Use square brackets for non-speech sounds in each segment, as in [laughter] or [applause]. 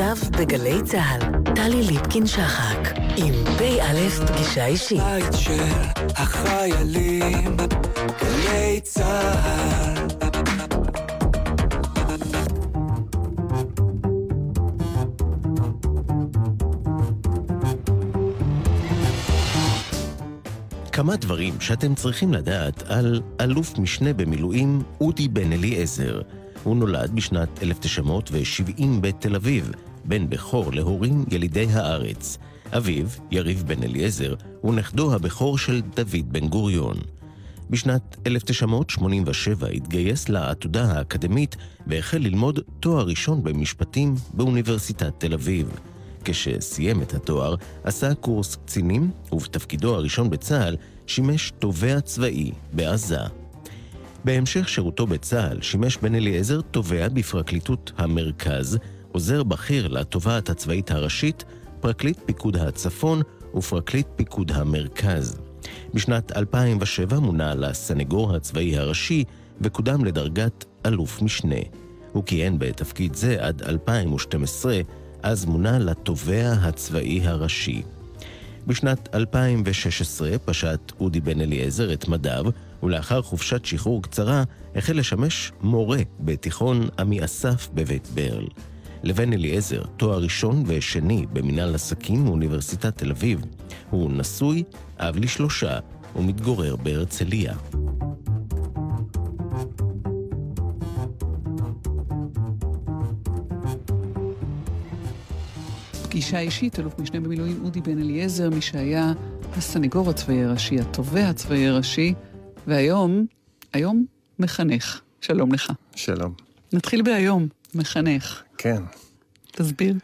עכשיו בגלי צה"ל, טלי ליפקין-שחק, עם פ"א פגישה אישית. בית של החיילים, גלי צה"ל. כמה דברים שאתם צריכים לדעת על אלוף משנה במילואים אודי בן אליעזר. הוא נולד בשנת 1970 בתל אביב, בן בכור להורים ילידי הארץ. אביו, יריב בן אליעזר, הוא נכדו הבכור של דוד בן גוריון. בשנת 1987 התגייס לעתודה האקדמית והחל ללמוד תואר ראשון במשפטים באוניברסיטת תל אביב. כשסיים את התואר, עשה קורס קצינים, ובתפקידו הראשון בצה"ל שימש תובע צבאי בעזה. בהמשך שירותו בצה"ל שימש בן אליעזר תובע בפרקליטות המרכז, עוזר בכיר לתובעת הצבאית הראשית, פרקליט פיקוד הצפון ופרקליט פיקוד המרכז. בשנת 2007 מונה לסנגור הצבאי הראשי וקודם לדרגת אלוף משנה. הוא כיהן בתפקיד זה עד 2012, אז מונה לתובע הצבאי הראשי. בשנת 2016 פשט אודי בן אליעזר את מדיו, ולאחר חופשת שחרור קצרה החל לשמש מורה בתיכון עמי אסף בבית ברל. לבן אליעזר תואר ראשון ושני במנהל עסקים מאוניברסיטת תל אביב. הוא נשוי, אב לשלושה, ומתגורר בהרצליה. פגישה אישית, אלוף משנה במילואים אודי בן אליעזר, מי שהיה הסנגור הצבאי הראשי, התובע הצבאי הראשי, והיום, היום מחנך. שלום לך. שלום. נתחיל בהיום, מחנך. כן. תסביר.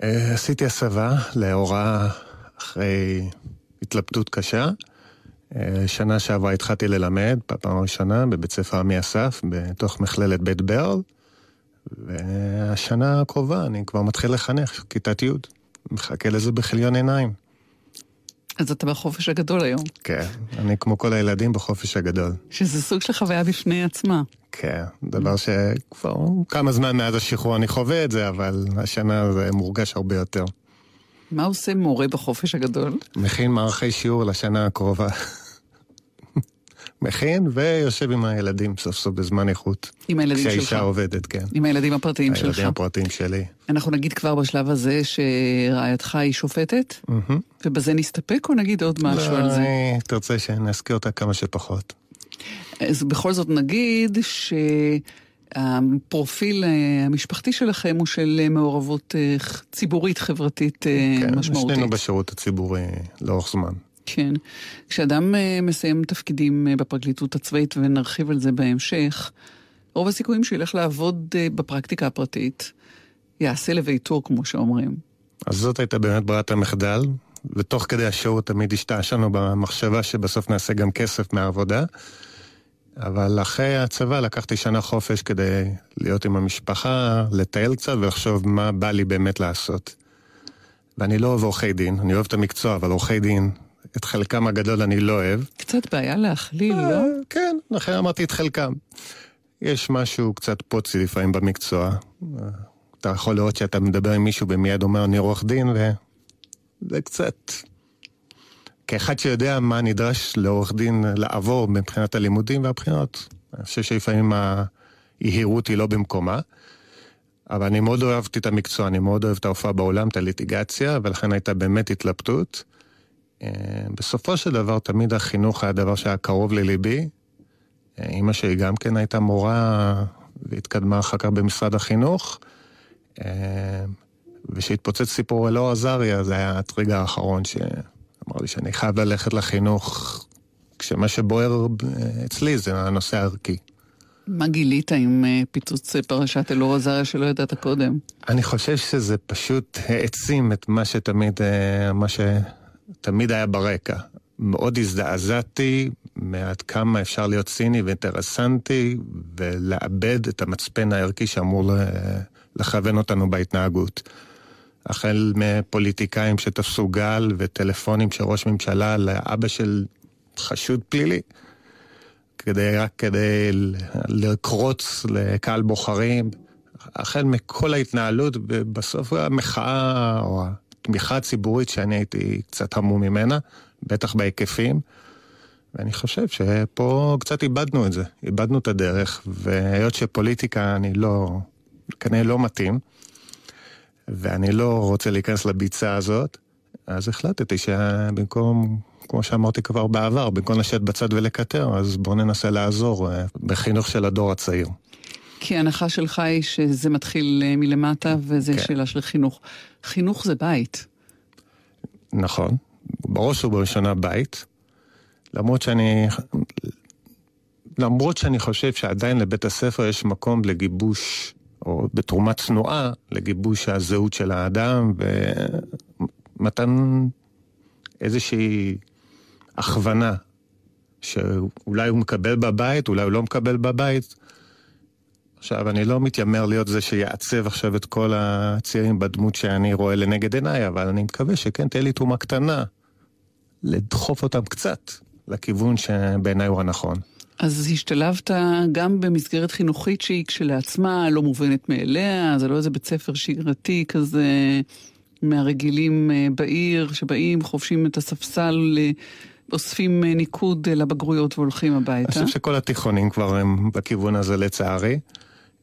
Uh, עשיתי הסבה להוראה אחרי התלבטות קשה. Uh, שנה שעברה התחלתי ללמד, בפעם הראשונה, בבית ספר עמי אסף, בתוך מכללת בית ברל. והשנה הקרובה אני כבר מתחיל לחנך, כיתת י', מחכה לזה בכליון עיניים. אז אתה בחופש הגדול היום. כן, אני כמו כל הילדים בחופש הגדול. שזה סוג של חוויה בפני עצמה. כן, דבר שכבר כמה זמן מאז השחרור אני חווה את זה, אבל השנה זה מורגש הרבה יותר. מה עושה מורה בחופש הגדול? מכין מערכי שיעור לשנה הקרובה. מכין ויושב עם הילדים סוף סוף בזמן איכות. עם הילדים שלך. כשהאישה עובדת, כן. עם הילדים הפרטיים הילדים שלך. הילדים הפרטיים שלי. אנחנו נגיד כבר בשלב הזה שרעייתך היא שופטת, ובזה נסתפק או נגיד עוד משהו לא, על זה? אני תרצה שנזכיר אותה כמה שפחות. אז בכל זאת נגיד שהפרופיל אה, המשפחתי שלכם הוא של אה, מעורבות אה, ציבורית חברתית כן, משמעותית. שנינו בשירות הציבורי לאורך זמן. כן. כשאדם מסיים תפקידים בפרקליטות הצבאית, ונרחיב על זה בהמשך, רוב הסיכויים שילך לעבוד בפרקטיקה הפרטית, יעשה לביתו, כמו שאומרים. אז זאת הייתה באמת ברירת המחדל, ותוך כדי השירות תמיד השתעשענו במחשבה שבסוף נעשה גם כסף מהעבודה. אבל אחרי הצבא לקחתי שנה חופש כדי להיות עם המשפחה, לטייל קצת ולחשוב מה בא לי באמת לעשות. ואני לא אוהב עורכי דין, אני אוהב את המקצוע, אבל עורכי דין, את חלקם הגדול אני לא אוהב. קצת בעיה להכליל, לא? כן, לכן אמרתי את חלקם. יש משהו קצת פוצי לפעמים במקצוע. אתה יכול לראות שאתה מדבר עם מישהו ומיד אומר אני עורך דין, וזה קצת... כאחד שיודע מה נדרש לעורך דין לעבור מבחינת הלימודים והבחינות, אני חושב שלפעמים היהירות היא לא במקומה. אבל אני מאוד אוהבתי את המקצוע, אני מאוד אוהב את ההופעה בעולם, את הליטיגציה, ולכן הייתה באמת התלבטות. בסופו של דבר, תמיד החינוך היה דבר שהיה קרוב לליבי. אימא שלי גם כן הייתה מורה והתקדמה אחר כך במשרד החינוך. וכשהתפוצץ סיפור אלאור עזריה, זה היה הטריגר האחרון שאמר לי שאני חייב ללכת לחינוך, כשמה שבוער אצלי זה הנושא הערכי. מה גילית עם פיצוץ פרשת אלאור עזריה שלא ידעת קודם? אני חושב שזה פשוט העצים את מה שתמיד, מה שתמיד היה ברקע. מאוד הזדעזעתי מעד כמה אפשר להיות ציני ואינטרסנטי ולאבד את המצפן הערכי שאמור לכוון אותנו בהתנהגות. החל מפוליטיקאים שתפסו גל וטלפונים של ראש ממשלה לאבא של חשוד פלילי, כדי, רק כדי לקרוץ לקהל בוחרים. החל מכל ההתנהלות, ובסוף המחאה או התמיכה הציבורית שאני הייתי קצת המום ממנה, בטח בהיקפים. ואני חושב שפה קצת איבדנו את זה, איבדנו את הדרך, והיות שפוליטיקה אני לא, כנראה לא מתאים, ואני לא רוצה להיכנס לביצה הזאת, אז החלטתי שבמקום, כמו שאמרתי כבר בעבר, במקום לשבת בצד ולקטר, אז בואו ננסה לעזור אה, בחינוך של הדור הצעיר. כי ההנחה שלך היא שזה מתחיל אה, מלמטה וזה כן. שאלה של חינוך. חינוך זה בית. נכון, בראש ובראשונה בית, למרות שאני, למרות שאני חושב שעדיין לבית הספר יש מקום לגיבוש, או בתרומה צנועה, לגיבוש הזהות של האדם ומתן איזושהי הכוונה שאולי הוא מקבל בבית, אולי הוא לא מקבל בבית. עכשיו, אני לא מתיימר להיות זה שיעצב עכשיו את כל הצעירים בדמות שאני רואה לנגד עיניי, אבל אני מקווה שכן תהיה לי תרומה קטנה לדחוף אותם קצת לכיוון שבעיניי הוא הנכון. אז השתלבת גם במסגרת חינוכית שהיא כשלעצמה לא מובנת מאליה, זה לא איזה בית ספר שגרתי כזה מהרגילים אה, בעיר, שבאים, חובשים את הספסל, אה, אוספים אה, ניקוד לבגרויות והולכים אני הביתה. חושב שכל התיכונים כבר הם בכיוון הזה לצערי.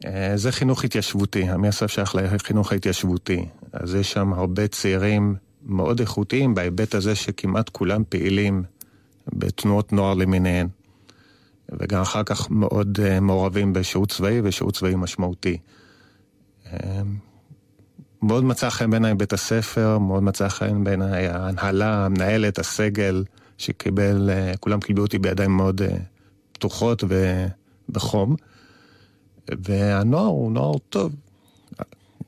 אה, זה חינוך התיישבותי, עמי אסף שייך לחינוך ההתיישבותי. אז יש שם הרבה צעירים מאוד איכותיים בהיבט הזה שכמעט כולם פעילים בתנועות נוער למיניהן. וגם אחר כך מאוד אה, מעורבים בשירות צבאי ושירות צבאי משמעותי. אה, מאוד מצא חן בעיניי בית הספר, מאוד מצא חן בעיניי ההנהלה, המנהלת, הסגל, שקיבל, כולם קיבלו אותי בידיים מאוד פתוחות ובחום. והנוער הוא נוער טוב.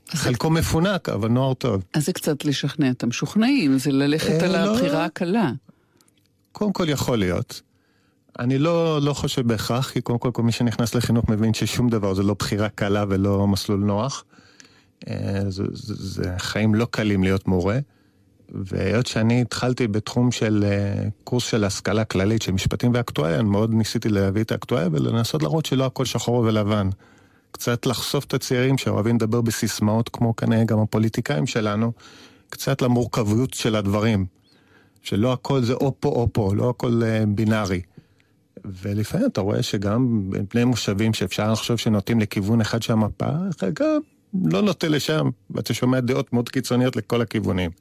חלקו מפונק, אבל נוער טוב. אז זה קצת לשכנע את המשוכנעים, זה ללכת אה, על לא. הבחירה הקלה. קודם כל יכול להיות. אני לא, לא חושב בהכרח, כי קודם כל כל מי שנכנס לחינוך מבין ששום דבר זה לא בחירה קלה ולא מסלול נוח. אה, זה, זה, זה חיים לא קלים להיות מורה. והיות שאני התחלתי בתחום של אה, קורס של השכלה כללית של משפטים ואקטואליה, אני מאוד ניסיתי להביא את האקטואליה ולנסות להראות שלא הכל שחור ולבן. קצת לחשוף את הצעירים שאוהבים לדבר בסיסמאות, כמו כנראה גם הפוליטיקאים שלנו, קצת למורכבות של הדברים. שלא הכל זה או פה או פה, לא הכל אה, בינארי. ולפעמים אתה רואה שגם בני מושבים שאפשר לחשוב שנוטים לכיוון אחד של המפה, חלקם לא נוטה לשם, ואתה שומע דעות מאוד קיצוניות לכל הכיוונים.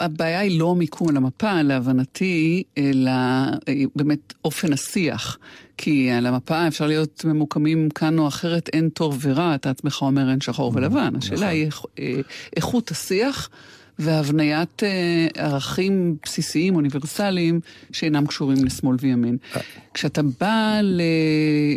הבעיה היא לא המיקום על המפה, להבנתי, אלא אה, באמת אופן השיח. כי על המפה אפשר להיות ממוקמים כאן או אחרת, אין טוב ורע, אתה עצמך אומר אין שחור ולבן. השאלה היא איך- אה, איכות השיח והבניית אה, ערכים בסיסיים, אוניברסליים, שאינם קשורים לשמאל וימין. כשאתה בא ל-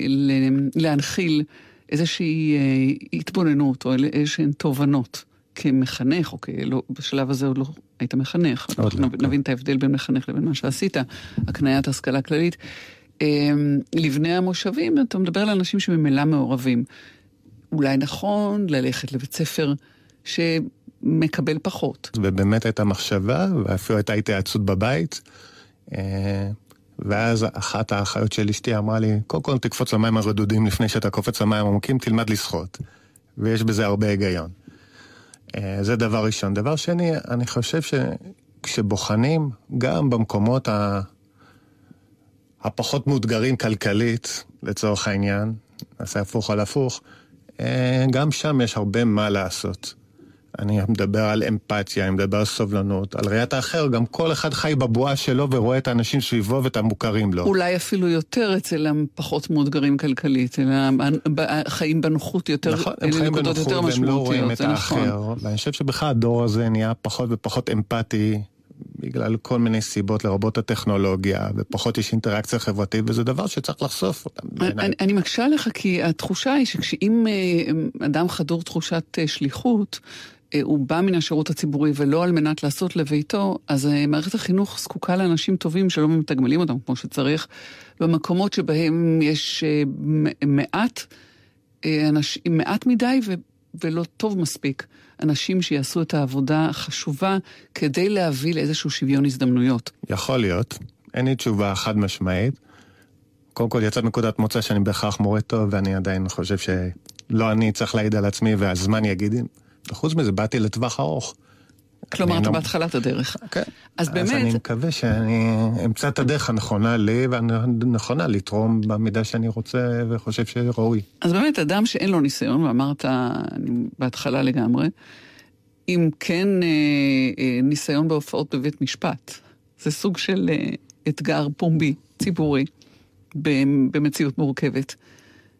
ל- להנחיל איזושהי אה, התבוננות או איזשהן תובנות כמחנך, או כאילו, בשלב הזה עוד לא היית מחנך, עוד אנחנו לא, נבין- כן. נבין את ההבדל בין מחנך לבין מה שעשית, הקניית השכלה כללית. אה, לבני המושבים, אתה מדבר על אנשים שממילא מעורבים. אולי נכון ללכת לבית ספר שמקבל פחות. ובאמת הייתה מחשבה, ואפילו הייתה התייעצות בבית. ואז אחת האחיות של אשתי אמרה לי, קודם כל תקפוץ למים הרדודים לפני שאתה קופץ למים עמוקים, תלמד לשחות. ויש בזה הרבה היגיון. אה, זה דבר ראשון. דבר שני, אני חושב שכשבוחנים, גם במקומות ה... הפחות מאותגרים כלכלית, לצורך העניין, נעשה הפוך על הפוך, אה, גם שם יש הרבה מה לעשות. אני מדבר על אמפתיה, אני מדבר על סובלנות, על ראיית האחר, גם כל אחד חי בבועה שלו ורואה את האנשים סביבו ואת המוכרים לו. אולי אפילו יותר אצל הפחות מאותגרים כלכלית, אלא חיים בנוחות יותר, נכון, הם חיים בנוחות והם לא רואים את זה נכון. האחר. ואני חושב שבכלל הדור הזה נהיה פחות ופחות אמפתי, בגלל כל מיני סיבות, לרבות הטכנולוגיה, ופחות יש אינטראקציה חברתית, וזה דבר שצריך לחשוף אותם. אני, אני מקשה לך כי התחושה היא שכשאם אה, אדם חדור תחושת אה, שליחות, הוא בא מן השירות הציבורי ולא על מנת לעשות לביתו, אז אה, מערכת החינוך זקוקה לאנשים טובים שלא מתגמלים אותם כמו שצריך, במקומות שבהם יש אה, מעט, אה, אנשים, מעט מדי ו, ולא טוב מספיק. אנשים שיעשו את העבודה החשובה כדי להביא לאיזשהו שוויון הזדמנויות. יכול להיות, אין לי תשובה חד משמעית. קודם כל יצאת מנקודת מוצא שאני בהכרח מורה טוב, ואני עדיין חושב לא אני צריך להעיד על עצמי והזמן יגיד. וחוץ מזה, באתי לטווח ארוך. כלומר, אתה לא- בהתחלת הדרך. כן. אז אז באמת- אני מקווה שאני אמצא את הדרך הנכונה לי, והנכונה לתרום במידה שאני רוצה וחושב שראוי. אז באמת, אדם שאין לו ניסיון, ואמרת אני בהתחלה לגמרי, אם כן אה, אה, ניסיון בהופעות בבית משפט, זה סוג של אה, אתגר פומבי, ציבורי, במציאות מורכבת.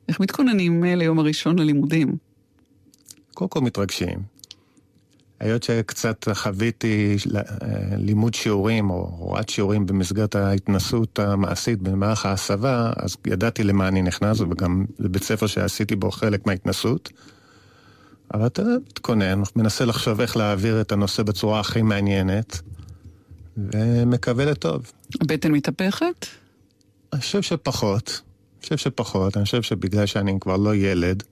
איך מתכוננים אה, ליום הראשון ללימודים? קודם כל מתרגשים. היות שקצת חוויתי אה, לימוד שיעורים או הוראת שיעורים במסגרת ההתנסות המעשית במערך ההסבה, אז ידעתי למה אני נכנס, וגם לבית ספר שעשיתי בו חלק מההתנסות. אבל אתה מתכונן, מנסה לחשוב איך להעביר את הנושא בצורה הכי מעניינת, ומקווה לטוב. הבטן מתהפכת? אני חושב שפחות. אני חושב שפחות. אני חושב שבגלל שאני כבר לא ילד,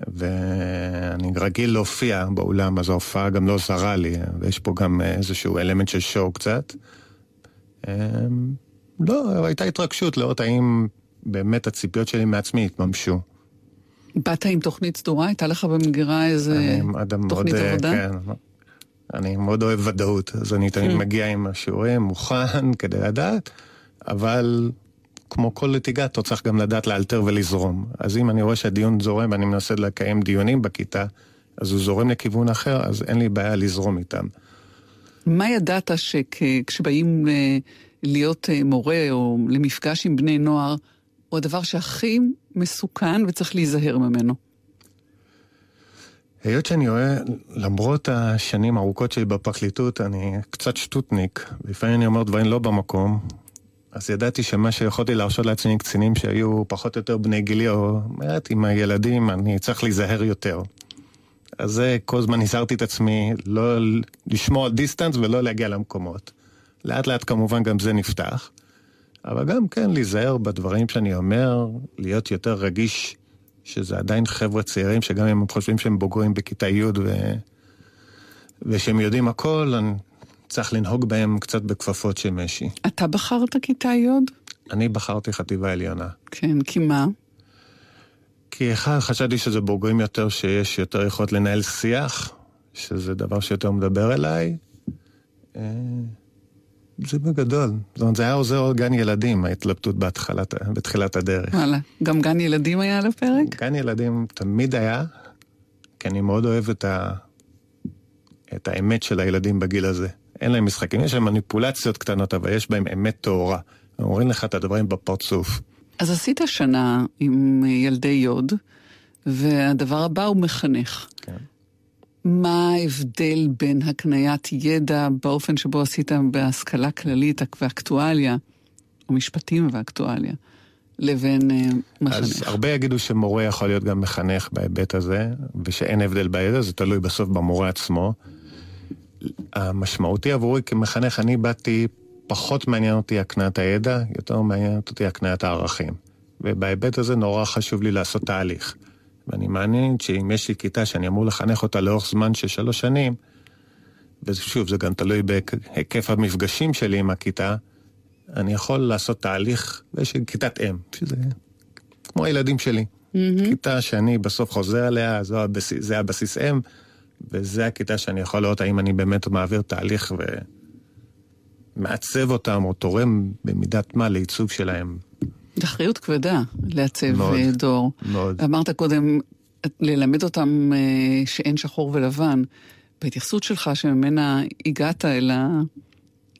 ואני רגיל להופיע באולם, אז ההופעה גם לא זרה לי, ויש פה גם איזשהו אלמנט של שואו קצת. אמ, לא, הייתה התרגשות לראות האם באמת הציפיות שלי מעצמי התממשו. באת עם תוכנית סדורה? הייתה לך במגירה איזה מאוד, תוכנית אה, עבודה? כן. אני מאוד אוהב ודאות, אז אני תמיד Hmm. מגיע עם השיעורים מוכן כדי לדעת, אבל כמו כל אתה צריך גם לדעת לאלתר ולזרום. אז אם אני רואה שהדיון זורם ואני מנסה לקיים דיונים בכיתה, אז הוא זורם לכיוון אחר, אז אין לי בעיה לזרום איתם. מה ידעת שכשבאים אה, להיות אה, מורה או למפגש עם בני נוער, הוא הדבר שהכי מסוכן וצריך להיזהר ממנו? היות שאני רואה, למרות השנים הארוכות שלי בפרקליטות, אני קצת שטוטניק, לפעמים אני אומר דברים לא במקום, אז ידעתי שמה שיכולתי להרשות לעצמי קצינים שהיו פחות או יותר בני גילי, או מעט עם הילדים, אני צריך להיזהר יותר. אז זה, כל הזמן הזהרתי את עצמי לא לשמור על דיסטנס ולא להגיע למקומות. לאט לאט כמובן גם זה נפתח, אבל גם כן להיזהר בדברים שאני אומר, להיות יותר רגיש שזה עדיין חבר'ה צעירים, שגם אם הם חושבים שהם בוגרים בכיתה י' ו... ושהם יודעים הכל, אני צריך לנהוג בהם קצת בכפפות של משי. אתה בחרת כיתה י'? אני בחרתי חטיבה עליונה. כן, כי מה? כי אחד, חשבתי שזה בוגרים יותר, שיש יותר יכולת לנהל שיח, שזה דבר שיותר מדבר אליי. אה, זה בגדול. זאת אומרת, זה היה עוזר גן ילדים, ההתלבטות בהתחלת, בתחילת הדרך. וואלה, גם גן ילדים היה על הפרק? גן ילדים תמיד היה, כי אני מאוד אוהב את, ה... את האמת של הילדים בגיל הזה. אין להם משחקים, יש להם מניפולציות קטנות, אבל יש בהם אמת טהורה. אומרים לך את הדברים בפרצוף. אז עשית שנה עם ילדי יוד, והדבר הבא הוא מחנך. כן. מה ההבדל בין הקניית ידע באופן שבו עשית בהשכלה כללית ואקטואליה, או משפטים ואקטואליה, לבין אה, מחנך? אז הרבה יגידו שמורה יכול להיות גם מחנך בהיבט הזה, ושאין הבדל בידע, זה תלוי בסוף במורה עצמו. המשמעותי עבורי כמחנך, אני באתי, פחות מעניין אותי הקניית הידע, יותר מעניינת אותי הקניית הערכים. ובהיבט הזה נורא חשוב לי לעשות תהליך. ואני מאמין שאם יש לי כיתה שאני אמור לחנך אותה לאורך זמן של שלוש שנים, ושוב, זה גם תלוי בהיקף המפגשים שלי עם הכיתה, אני יכול לעשות תהליך, ויש לי כיתת אם, שזה כמו הילדים שלי. Mm-hmm. כיתה שאני בסוף חוזר עליה, זו הבסיס, זה הבסיס אם, וזה הכיתה שאני יכול לראות האם אני באמת מעביר תהליך ומעצב אותם, או תורם במידת מה לייצוג שלהם. אחריות כבדה לעצב מאוד, אה, דור. מאוד. אמרת קודם, ללמד אותם אה, שאין שחור ולבן. בהתייחסות שלך, שממנה הגעת אל, ה...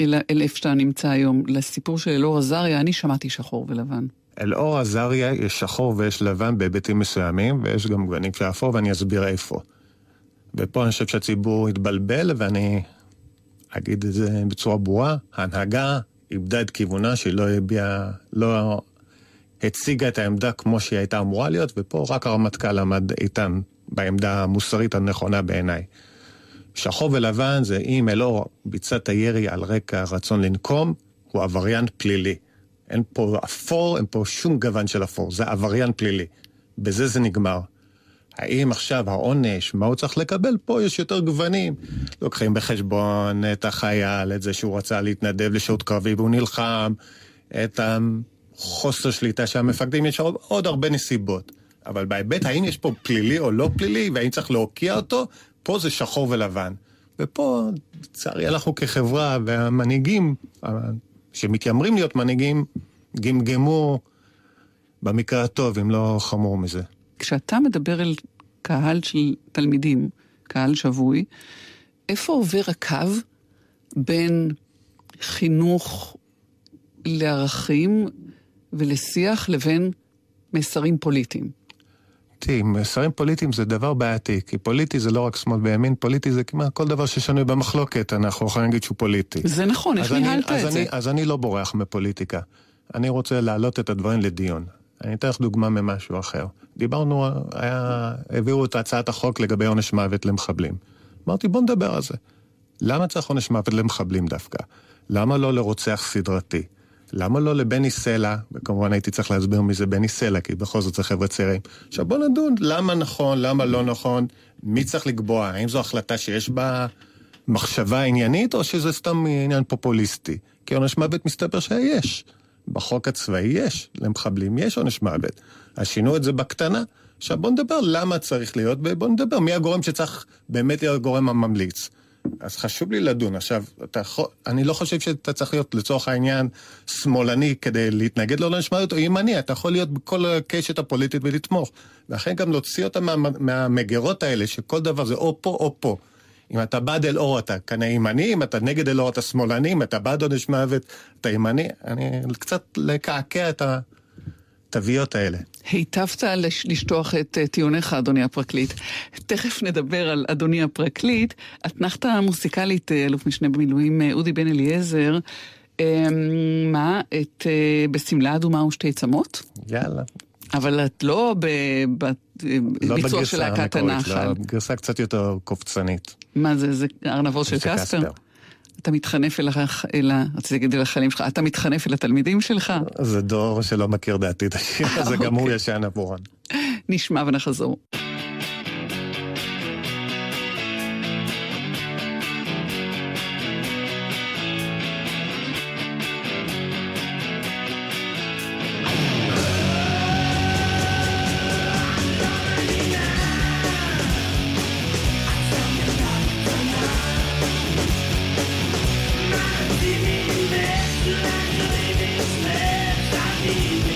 אל. אל איפה שאתה נמצא היום, לסיפור של אלאור עזריה, אני שמעתי שחור ולבן. אלאור עזריה יש שחור ויש לבן בהיבטים מסוימים, ויש גם גוונים של אפור, ואני אסביר איפה. ופה אני חושב שהציבור התבלבל, ואני אגיד את זה בצורה ברורה, ההנהגה איבדה את כיוונה שהיא לא הביעה, לא הציגה את העמדה כמו שהיא הייתה אמורה להיות, ופה רק הרמטכ"ל עמד איתן בעמדה המוסרית הנכונה בעיניי. שחור ולבן זה אם אלאור ביצע את הירי על רקע רצון לנקום, הוא עבריין פלילי. אין פה אפור, אין פה שום גוון של אפור, זה עבריין פלילי. בזה זה נגמר. האם עכשיו העונש, מה הוא צריך לקבל? פה יש יותר גוונים. לוקחים בחשבון את החייל, את זה שהוא רצה להתנדב לשירות קרבי והוא נלחם, את החוסר שליטה של המפקדים, יש עוד, הרבה נסיבות. אבל בהיבט האם יש פה פלילי או לא פלילי, והאם צריך להוקיע אותו, פה זה שחור ולבן. ופה, לצערי, אנחנו כחברה והמנהיגים, שמתיימרים להיות מנהיגים, גמגמו במקרה הטוב, אם לא חמור מזה. כשאתה מדבר אל קהל של תלמידים, קהל שבוי, איפה עובר הקו בין חינוך לערכים ולשיח לבין מסרים פוליטיים? תראי, מסרים פוליטיים זה דבר בעייתי, כי פוליטי זה לא רק שמאל וימין, פוליטי זה כמעט כל דבר ששנוי במחלוקת, אנחנו יכולים להגיד שהוא פוליטי. זה נכון, איך ניהלת את זה? אני, אז אני לא בורח מפוליטיקה. אני רוצה להעלות את הדברים לדיון. אני אתן לך דוגמה ממשהו אחר. דיברנו, היה, העבירו את הצעת החוק לגבי עונש מוות למחבלים. אמרתי, בוא נדבר על זה. למה צריך עונש מוות למחבלים דווקא? למה לא לרוצח סדרתי? למה לא לבני סלע, וכמובן הייתי צריך להסביר מי זה בני סלע, כי בכל זאת זה חבר'ה צעירים. עכשיו בוא נדון למה נכון, למה לא נכון, מי צריך לקבוע, האם זו החלטה שיש בה מחשבה עניינית, או שזה סתם עניין פופוליסטי? כי עונש מוות מסתבר שיש. בחוק הצבאי יש, למחבלים יש עונש מוות. אז שינו את זה בקטנה. עכשיו בוא נדבר למה צריך להיות, ובוא נדבר מי הגורם שצריך באמת להיות הגורם הממליץ. אז חשוב לי לדון. עכשיו, אתה, אני לא חושב שאתה צריך להיות לצורך העניין שמאלני כדי להתנגד לו למשמעות, או ימני, אתה יכול להיות בכל הקשת הפוליטית ולתמוך. ואכן גם להוציא אותם מה, מהמגירות האלה, שכל דבר זה או פה או פה. אם אתה בעד אלאור אתה כנראה ימני, אם אתה נגד אלאור אתה שמאלני, אם אתה בעד עונש מוות אתה ימני. אני קצת לקעקע את ה... התוויות האלה. היטבת לשטוח את אה, טיעוניך, אדוני הפרקליט. תכף נדבר על אדוני הפרקליט. אתנחתא מוסיקלית, אה, אלוף משנה במילואים אה, אודי בן אליעזר, אמ, מה, את בשמלה אדומה ושתי צמות? יאללה. אבל את לא בביצוע לא של להקת הנחל. לא, בגרסה קצת יותר קופצנית. מה זה, זה ארנבות של קספר? אתה מתחנף אל, אל ה... רציתי להגיד אל החיילים שלך, אתה מתחנף אל התלמידים שלך? זה דור שלא מכיר דעתי את השיר הזה, גם הוא אוקיי. ישן עבורן. נשמע ונחזור. need me.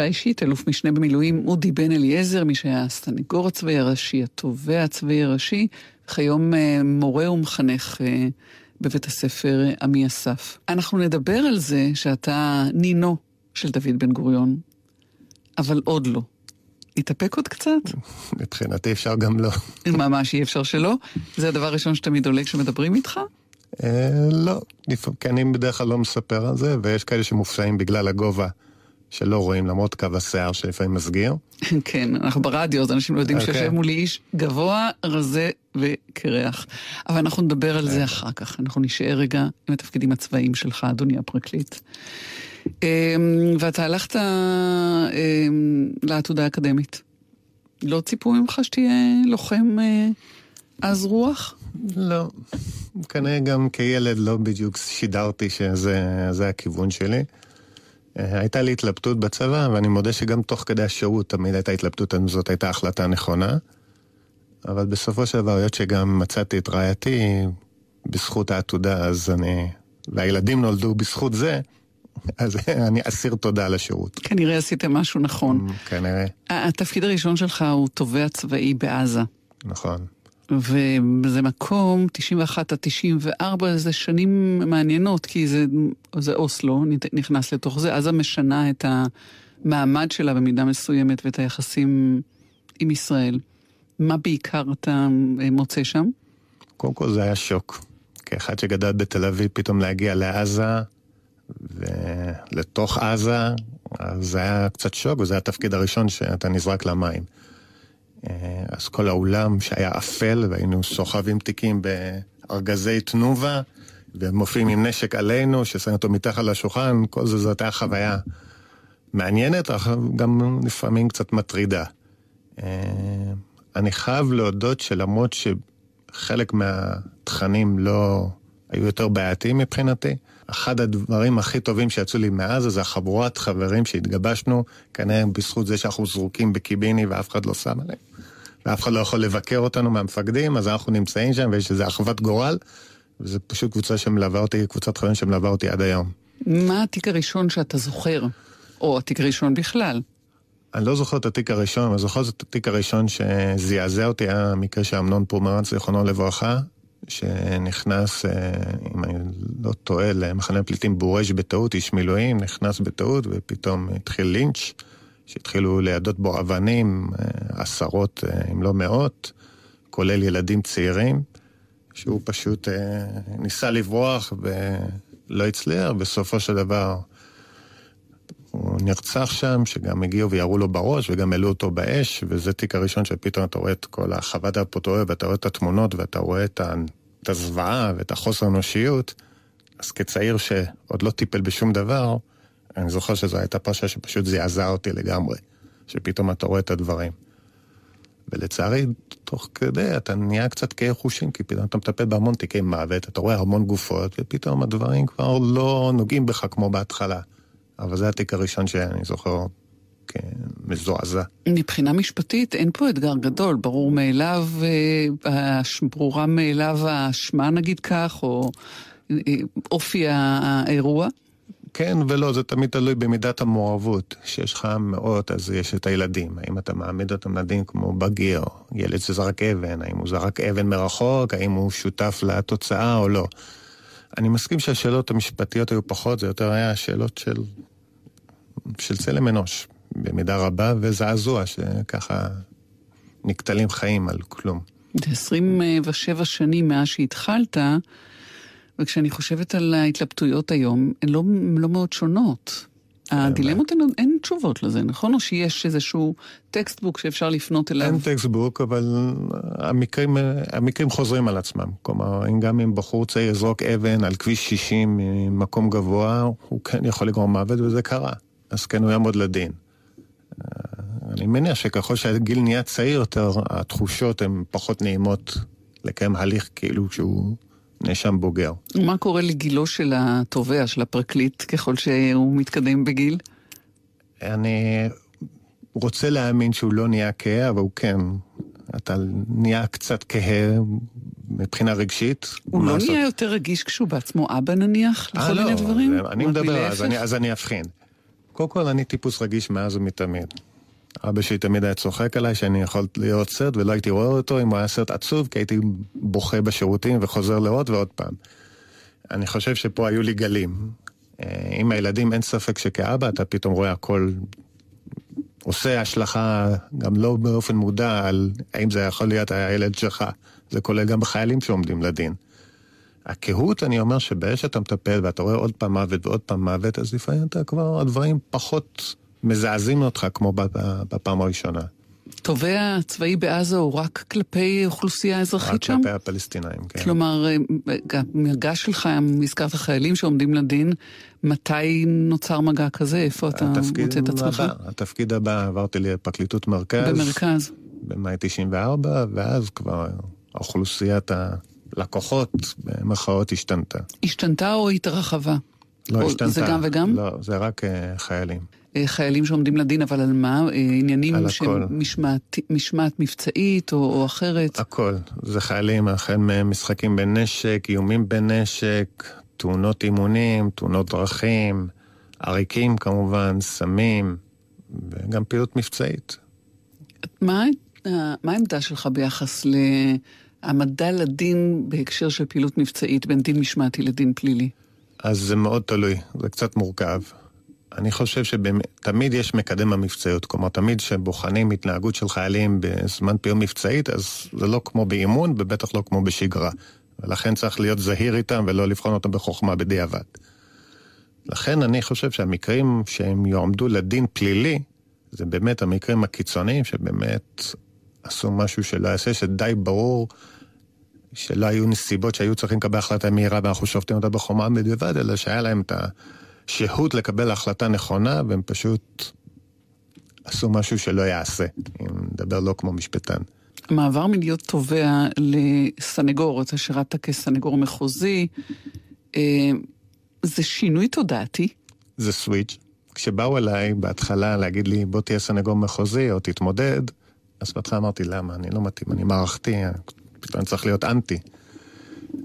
פגישה אישית, אלוף משנה במילואים אודי בן אליעזר, מי שהיה הסטנגור הצבאי הראשי, התובע הצבאי הראשי, כיום אה, מורה ומחנך אה, בבית הספר עמי אסף. אנחנו נדבר על זה שאתה נינו של דוד בן גוריון, אבל עוד לא. התאפק עוד קצת? מבחינתי אפשר גם לא. ממש אי אפשר שלא. זה הדבר הראשון שתמיד עולה כשמדברים איתך? אה, לא, כי אני בדרך כלל לא מספר על זה, ויש כאלה שמופתעים בגלל הגובה. שלא רואים למרות קו השיער שלפעמים מסגיר. [laughs] כן, אנחנו ברדיו, אז אנשים לא יודעים okay. אוקיי. שיושב מולי איש גבוה, רזה וקרח. אבל אנחנו נדבר על זה אחר כך. אנחנו נשאר רגע עם התפקידים הצבאיים שלך, אדוני הפרקליט. אמ, ואתה הלכת אמ, לעתודה האקדמית. לא ציפו ממך שתהיה לוחם אה, עז רוח? לא. כנראה גם כילד לא בדיוק שידרתי שזה הכיוון שלי. הייתה לי התלבטות בצבא, ואני מודה שגם תוך כדי השירות תמיד הייתה התלבטות, אם זאת הייתה החלטה נכונה. אבל בסופו של דבר, היות שגם מצאתי את רעייתי בזכות העתודה, אז אני... והילדים נולדו בזכות זה, אז [laughs] אני אסיר תודה על השירות. כנראה עשיתם משהו נכון. כנראה. התפקיד הראשון שלך הוא תובע צבאי בעזה. נכון. וזה מקום, 91 עד 94, זה שנים מעניינות, כי זה, זה אוסלו, נכנס לתוך זה. עזה משנה את המעמד שלה במידה מסוימת ואת היחסים עם ישראל. מה בעיקר אתה מוצא שם? קודם כל זה היה שוק. כאחד שגדל בתל אביב, פתאום להגיע לעזה, ולתוך עזה, אז זה היה קצת שוק, וזה היה התפקיד הראשון שאתה נזרק למים. אה, אז כל האולם שהיה אפל, והיינו סוחבים תיקים בארגזי תנובה, ומופיעים עם נשק עלינו, ששמים אותו מתחת לשולחן, כל זה, זאת הייתה חוויה מעניינת, אך גם לפעמים קצת מטרידה. אה, אני חייב להודות שלמרות שחלק מהתכנים לא היו יותר בעייתיים מבחינתי, אחד הדברים הכי טובים שיצאו לי מעזה זה החבורת חברים שהתגבשנו, כנראה בזכות זה שאנחנו זרוקים בקיביני ואף אחד לא שם עליהם. ואף אחד לא יכול לבקר אותנו מהמפקדים, אז אנחנו נמצאים שם ויש איזו אחוות גורל, וזו פשוט קבוצה שמלווה אותי, קבוצת חברים שמלווה אותי עד היום. מה התיק הראשון שאתה זוכר? או התיק הראשון בכלל? אני לא זוכר את התיק הראשון, אבל זוכר את התיק הראשון שזעזע אותי, היה המקרה של אמנון פומרנץ, זיכרונו לברכה, שנכנס, אה, אם אני לא טועה, למחנה פליטים בורש בטעות, איש מילואים, נכנס בטעות ופתאום התחיל לינץ', שהתחילו לידות בו אבנים, אה, עשרות אה, אם לא מאות, כולל ילדים צעירים, שהוא פשוט ניסה לברוח ולא הצליח, בסופו של דבר הוא נרצח שם, שגם הגיעו וירו לו בראש וגם העלו אותו באש, וזה תיק הראשון שפתאום אתה רואה את כל החוות הפוטואר ואתה רואה את התמונות ואתה רואה את, ה... את הזוועה ואת החוסר אנושיות. אז כצעיר שעוד לא טיפל בשום דבר, אני זוכר שזו הייתה פרשה שפשוט זעזעה אותי לגמרי, שפתאום אתה רואה את הדברים. ולצערי, תוך כדי אתה נהיה קצת כאי חושים, כי פתאום אתה מטפל בהמון תיקי מוות, אתה רואה המון גופות, ופתאום הדברים כבר לא נוגעים בך כמו בהתחלה. אבל זה התיק הראשון שאני זוכר כמזועזע. מבחינה משפטית אין פה אתגר גדול, ברור מאליו, אה, ברורה מאליו האשמה נגיד כך, או אה, אופי האירוע? כן ולא, זה תמיד תלוי במידת המעורבות. שיש לך מאות, אז יש את הילדים. האם אתה מעמיד אותם לדין כמו בגיר, ילד שזרק אבן, האם הוא זרק אבן מרחוק, האם הוא שותף לתוצאה או לא. אני מסכים שהשאלות המשפטיות היו פחות, זה יותר היה שאלות של של צלם אנוש, במידה רבה, וזעזוע, שככה נקטלים חיים על כלום. זה 27 שנים מאז שהתחלת, וכשאני חושבת על ההתלבטויות היום, הן לא, לא מאוד שונות. הדילמות אין, אין תשובות לזה, נכון? או שיש איזשהו textbook שאפשר לפנות אליו? אין textbook, אבל המקרים, המקרים חוזרים על עצמם. כלומר, גם אם בחור צעיר יזרוק אבן על כביש 60 ממקום גבוה, הוא כן יכול לגרום מוות, וזה קרה. אז כן הוא יעמוד לדין. אה, אני מניח שככל שהגיל נהיה צעיר יותר, התחושות הן פחות נעימות לקיים הליך כאילו שהוא נאשם בוגר. מה קורה לגילו של התובע, של הפרקליט, ככל שהוא מתקדם בגיל? אני רוצה להאמין שהוא לא נהיה כהה, אבל הוא כן. אתה נהיה קצת כהה מבחינה רגשית. הוא לא נהיה יותר רגיש כשהוא בעצמו אבא נניח? לכל אה, מיני לא, דברים? אני מדבר, אז אני, אז אני אבחין. קודם כל, אני טיפוס רגיש מאז ומתמיד. אבא שלי תמיד היה צוחק עליי שאני יכול לראות סרט ולא הייתי רואה אותו אם הוא היה סרט עצוב, כי הייתי בוכה בשירותים וחוזר לראות ועוד פעם. אני חושב שפה היו לי גלים. אה, עם הילדים אין ספק שכאבא אתה פתאום רואה הכל עושה השלכה, גם לא באופן מודע, על האם זה יכול להיות הילד שלך. זה כולל גם בחיילים שעומדים לדין. הקהות, אני אומר שבעת שאתה מטפל ואתה רואה עוד פעם מוות ועוד פעם מוות, אז לפעמים אתה כבר, הדברים פחות מזעזעים אותך כמו בפעם הראשונה. תובע צבאי בעזה הוא רק כלפי אוכלוסייה אזרחית שם? רק כלפי הפלסטינאים, כן. כלומר, המגע שלך, הזכרת חיילים שעומדים לדין, מתי נוצר מגע כזה? איפה אתה מוצא את עצמך? הבא, התפקיד הבא, עברתי לפרקליטות מרכז. במרכז. במאי 94, ואז כבר אוכלוסיית הלקוחות, במרכאות, השתנתה. השתנתה או התרחבה? לא, השתנתה. זה גם וגם? לא, זה רק uh, חיילים. אה, חיילים שעומדים לדין, אבל על מה? אה, עניינים שהם משמעת, משמעת מבצעית או, או אחרת? הכל. זה חיילים, החל ממשחקים בנשק, איומים בנשק, תאונות אימונים, תאונות דרכים, עריקים כמובן, סמים, וגם פעילות מבצעית. מה, מה העמדה שלך ביחס להעמדה לדין בהקשר של פעילות מבצעית בין דין משמעתי לדין פלילי? אז זה מאוד תלוי, זה קצת מורכב. אני חושב שתמיד יש מקדם המבצעיות. כלומר, תמיד כשבוחנים התנהגות של חיילים בזמן פיום מבצעית, אז זה לא כמו באימון, ובטח לא כמו בשגרה. ולכן צריך להיות זהיר איתם ולא לבחון אותם בחוכמה בדיעבד. לכן אני חושב שהמקרים שהם יועמדו לדין פלילי, זה באמת המקרים הקיצוניים שבאמת עשו משהו שלא יעשה, שדי ברור שלא היו נסיבות שהיו צריכים לקבל החלטה מהירה ואנחנו שופטים אותה בחומה בדיעבד, אלא שהיה להם את ה... שהות לקבל החלטה נכונה, והם פשוט עשו משהו שלא יעשה, אם נדבר לא כמו משפטן. מעבר מלהיות תובע לסנגור, אתה שירת כסנגור מחוזי, אה, זה שינוי תודעתי? זה סוויץ'. כשבאו אליי בהתחלה להגיד לי, בוא תהיה סנגור מחוזי או תתמודד, אז בהתחלה אמרתי, למה? אני לא מתאים, אני מערכתי, פתאום אני צריך להיות אנטי.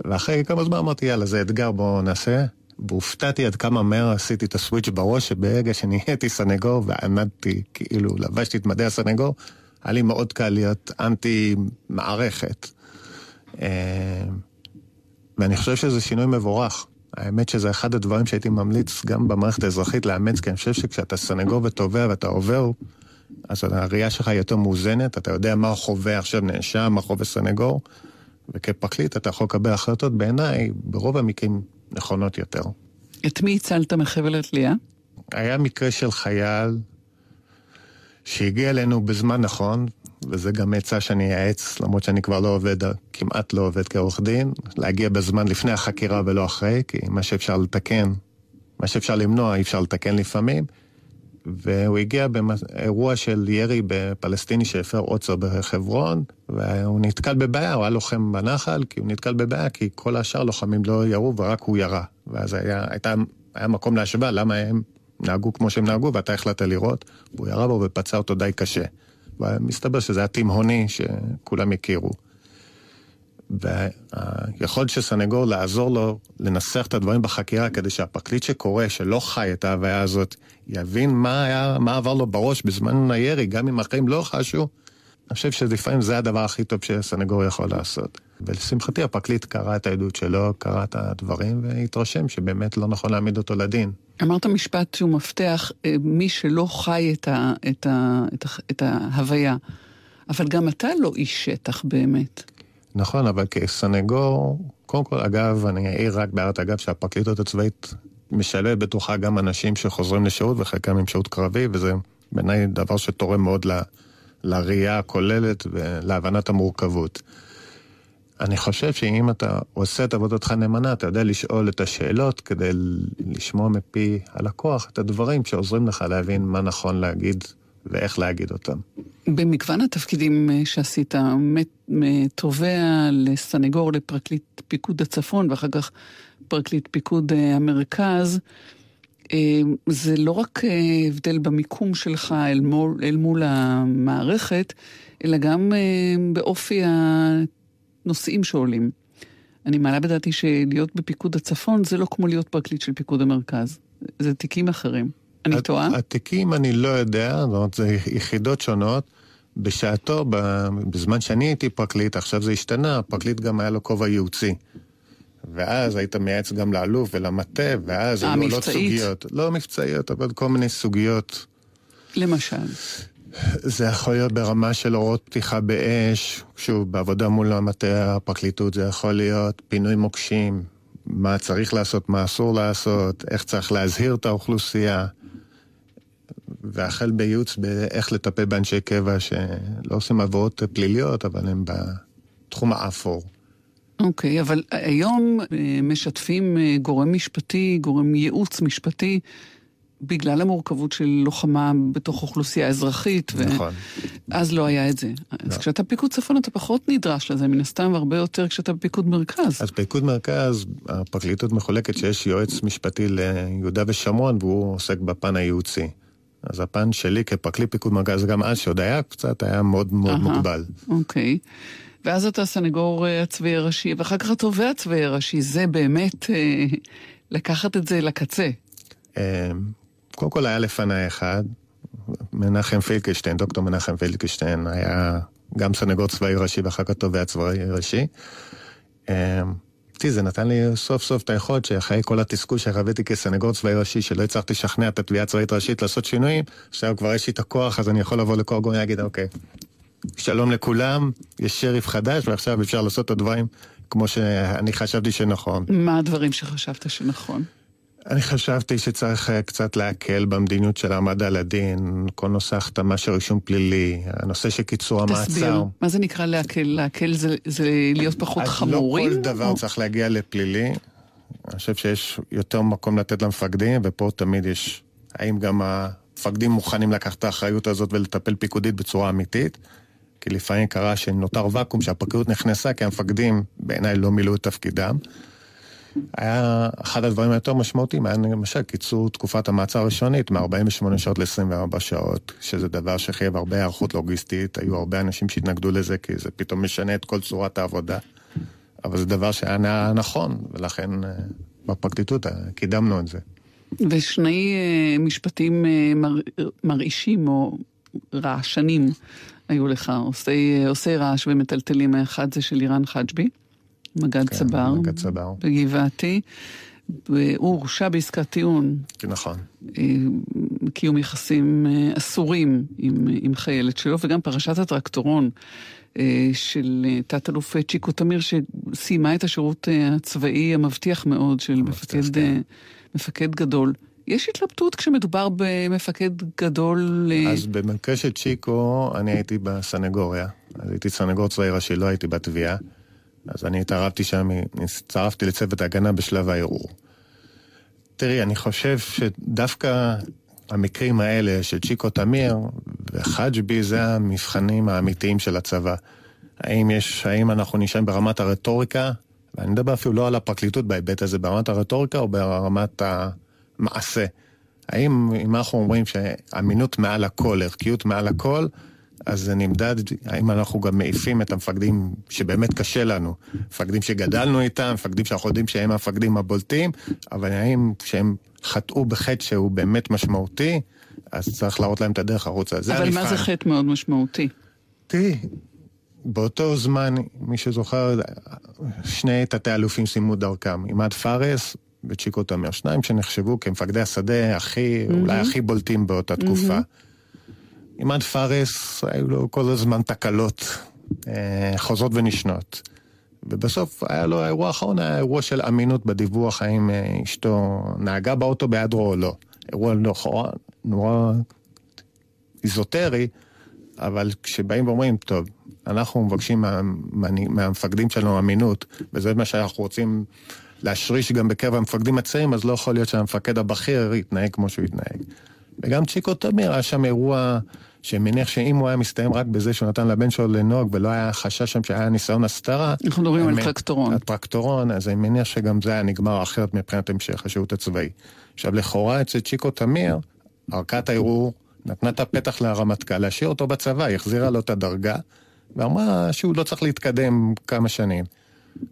ואחרי כמה זמן אמרתי, יאללה, זה אתגר, בואו נעשה. והופתעתי עד כמה מהר עשיתי את הסוויץ' בראש, שברגע שנהייתי סנגור ועמדתי, כאילו, לבשתי את מדי הסנגור, היה לי מאוד קל להיות אנטי מערכת. אה, ואני חושב שזה שינוי מבורך. האמת שזה אחד הדברים שהייתי ממליץ גם במערכת האזרחית לאמץ, כי אני חושב שכשאתה סנגור ותובע ואתה עובר, אז הראייה שלך היא יותר מאוזנת, אתה יודע מה חווה עכשיו נאשם, מה חווה סנגור, וכפרקליט אתה יכול לקבל החלטות בעיניי, ברוב המקרים נכונות יותר. את מי הצלת מחבל התלייה? היה מקרה של חייל שהגיע אלינו בזמן נכון, וזה גם עצה שאני אעץ, למרות שאני כבר לא עובד, כמעט לא עובד כעורך דין, להגיע בזמן לפני החקירה ולא אחרי, כי מה שאפשר לתקן, מה שאפשר למנוע אי אפשר לתקן לפעמים. והוא הגיע באירוע של ירי בפלסטיני שהפר עוצר בחברון, והוא נתקל בבעיה, הוא היה לוחם בנחל, כי הוא נתקל בבעיה, כי כל השאר לוחמים לא ירו ורק הוא ירה. ואז היה, הייתה, היה מקום להשוואה למה הם נהגו כמו שהם נהגו, ואתה החלטת לראות, והוא ירה בו ופצע אותו די קשה. ומסתבר שזה היה תימהוני שכולם הכירו. והיכולת של סנגור לעזור לו לנסח את הדברים בחקירה כדי שהפרקליט שקורא, שלא חי את ההוויה הזאת, יבין מה, היה, מה עבר לו בראש בזמן הירי, גם אם החיים לא חשו. אני חושב שלפעמים זה הדבר הכי טוב שסנגור יכול לעשות. ולשמחתי הפרקליט קרא את העדות שלו, קרא את הדברים, והתרשם שבאמת לא נכון להעמיד אותו לדין. אמרת משפט שהוא מפתח, אה, מי שלא חי את, ה, את, ה, את, ה, את ההוויה. אבל גם אתה לא איש שטח באמת. נכון, אבל כסנגור, קודם כל, אגב, אני אעיר רק בהערת אגב שהפרקליטות הצבאית משלבת בתוכה גם אנשים שחוזרים לשירות וחלקם עם שירות קרבי, וזה בעיניי דבר שתורם מאוד ל, לראייה הכוללת ולהבנת המורכבות. אני חושב שאם אתה עושה את עבודתך נאמנה, אתה יודע לשאול את השאלות כדי לשמוע מפי הלקוח את הדברים שעוזרים לך להבין מה נכון להגיד ואיך להגיד אותם. במגוון התפקידים אה, שעשית, מתובע לסנגור, לפרקליט פיקוד הצפון ואחר כך פרקליט פיקוד אה, המרכז, אה, זה לא רק הבדל במיקום שלך אל מול, אל מול המערכת, אלא גם באופי הנושאים שעולים. אני מעלה בדעתי שלהיות בפיקוד הצפון זה לא כמו להיות פרקליט של פיקוד המרכז. זה תיקים אחרים. אני טועה? התיקים אני לא יודע, זאת אומרת, זה יחידות שונות. בשעתו, בזמן שאני הייתי פרקליט, עכשיו זה השתנה, הפרקליט גם היה לו כובע ייעוצי. ואז היית מייעץ גם לאלוף ולמטה, ואז היו עולות? סוגיות. לא מבצעיות, אבל כל מיני סוגיות. למשל. זה יכול להיות ברמה של הוראות פתיחה באש, שוב, בעבודה מול המטה הפרקליטות, זה יכול להיות פינוי מוקשים, מה צריך לעשות, מה אסור לעשות, איך צריך להזהיר את האוכלוסייה, והחל בייעוץ באיך לטפל באנשי קבע שלא עושים עבירות פליליות, אבל הם בתחום האפור. אוקיי, אבל היום אה, משתפים אה, גורם משפטי, גורם ייעוץ משפטי, בגלל המורכבות של לוחמה בתוך אוכלוסייה אזרחית. ו- נכון. אז לא היה את זה. אז לא. כשאתה בפיקוד צפון אתה פחות נדרש לזה, מן הסתם הרבה יותר כשאתה בפיקוד מרכז. אז פיקוד מרכז, הפרקליטות מחולקת שיש יועץ משפטי ליהודה ושומרון, והוא עוסק בפן הייעוצי. אז הפן שלי כפרקליט פיקוד מרכז, גם אז שעוד היה קצת, היה מאוד מאוד אהה. מוגבל. אוקיי. ואז אתה הסנגור אה, הצבאי הראשי, ואחר כך התובע הצבאי הראשי. זה באמת אה, לקחת את זה לקצה. אה, קודם כל היה לפניי אחד, מנחם פילקשטיין, דוקטור מנחם פילקשטיין, היה גם סנגור צבאי ראשי ואחר כך תובע צבאי ראשי. אה, תראי, זה נתן לי סוף סוף את היכולת שאחרי כל התסכול שחוויתי כסנגור צבאי ראשי, שלא הצלחתי לשכנע את התביעה הצבאית ראשית לעשות שינויים, עכשיו כבר יש לי את הכוח, אז אני יכול לבוא לכל גורם ולהגיד, אוקיי, שלום לכולם, יש שריף חדש, ועכשיו אפשר לעשות את הדברים כמו שאני חשבתי שנכון. מה הדברים שחשבת שנכון? אני חשבתי שצריך אה, קצת להקל במדיניות של העמדה לדין, כל נושא החתמה של רישום פלילי, הנושא של קיצור תסביר, המעצר. מה זה נקרא להקל? להקל זה, זה להיות פחות אז חמורים? לא כל דבר או- צריך להגיע לפלילי. אני חושב שיש יותר מקום לתת למפקדים, ופה תמיד יש, האם גם המפקדים מוכנים לקחת את האחריות הזאת ולטפל פיקודית בצורה אמיתית? כי לפעמים קרה שנותר ואקום, שהפרקליטות נכנסה, כי המפקדים בעיניי לא מילאו את תפקידם. היה אחד הדברים היותר משמעותיים, היה למשל קיצור תקופת המעצר הראשונית מ-48 שעות ל-24 שעות, שזה דבר שחייב הרבה היערכות לוגיסטית, היו הרבה אנשים שהתנגדו לזה, כי זה פתאום משנה את כל צורת העבודה. אבל זה דבר שהיה נכון, ולכן אה, בפרקליטות אה, קידמנו את זה. ושני אה, משפטים מר, מרעישים או רעשנים היו לך, עושי, עושי רעש ומטלטלים. האחד זה של לירן חג'בי, מג"ד כן, צבר, מג"ד צבר. בגבעתי. והוא הורשע בעסקת טיעון, נכון. אה, קיום יחסים אה, אסורים עם, עם חיילת שלו, וגם פרשת הטרקטורון אה, של תת-אלוף צ'יקו תמיר, שסיימה את השירות הצבאי המבטיח מאוד של המבטיח, מפקד, כן. מפקד גדול. יש התלבטות כשמדובר במפקד גדול... אה, אז במקרה של צ'יקו, אני הייתי בסנגוריה. אז הייתי סנגור צבאי ראשי, לא הייתי בתביעה. אז אני התערבתי שם, הצטרפתי לצוות ההגנה בשלב הערעור. תראי, אני חושב שדווקא המקרים האלה של צ'יקו תמיר וחג'בי זה המבחנים האמיתיים של הצבא. האם יש, האם אנחנו נשארים ברמת הרטוריקה, ואני מדבר אפילו לא על הפרקליטות בהיבט הזה, ברמת הרטוריקה או ברמת המעשה. האם אם אנחנו אומרים שאמינות מעל הכל, ערכיות מעל הכל, אז זה נמדד, האם אנחנו גם מעיפים את המפקדים שבאמת קשה לנו, מפקדים שגדלנו איתם, מפקדים שאנחנו יודעים שהם המפקדים הבולטים, אבל האם כשהם חטאו בחטא שהוא באמת משמעותי, אז צריך להראות להם את הדרך החוצה. זה אבל. מה זה חטא מאוד משמעותי? תראי, באותו זמן, מי שזוכר, שני תתי-אלופים סיימו דרכם, עימאד פארס וצ'יקו תמיר, שניים שנחשבו כמפקדי השדה הכי, אולי הכי בולטים באותה תקופה. עימאד פארס, היו לו כל הזמן תקלות אה, חוזרות ונשנות. ובסוף היה לו, האירוע האחרון היה אירוע של אמינות בדיווח האם אה, אשתו נהגה באוטו בהיעדרו או לא. אירוע נורא, נורא איזוטרי, אבל כשבאים ואומרים, טוב, אנחנו מבקשים מה, מה, מהמפקדים שלנו אמינות, וזה מה שאנחנו רוצים להשריש גם בקרב המפקדים הצעירים, אז לא יכול להיות שהמפקד הבכיר יתנהג כמו שהוא יתנהג. וגם צ'יקו תמיר, היה שם אירוע שמניח שאם הוא היה מסתיים רק בזה שהוא נתן לבן שלו לנהוג ולא היה חשש שם שהיה ניסיון הסתרה. אנחנו מדברים על טרקטורון. הטרקטורון, אז אני מניח שגם זה היה נגמר אחרת מבחינת המשך השירות הצבאי. עכשיו, לכאורה אצל צ'יקו תמיר, ערכת הערעור נתנה את הפתח לרמטכ"ל להשאיר אותו בצבא, היא החזירה לו את הדרגה, ואמרה שהוא לא צריך להתקדם כמה שנים.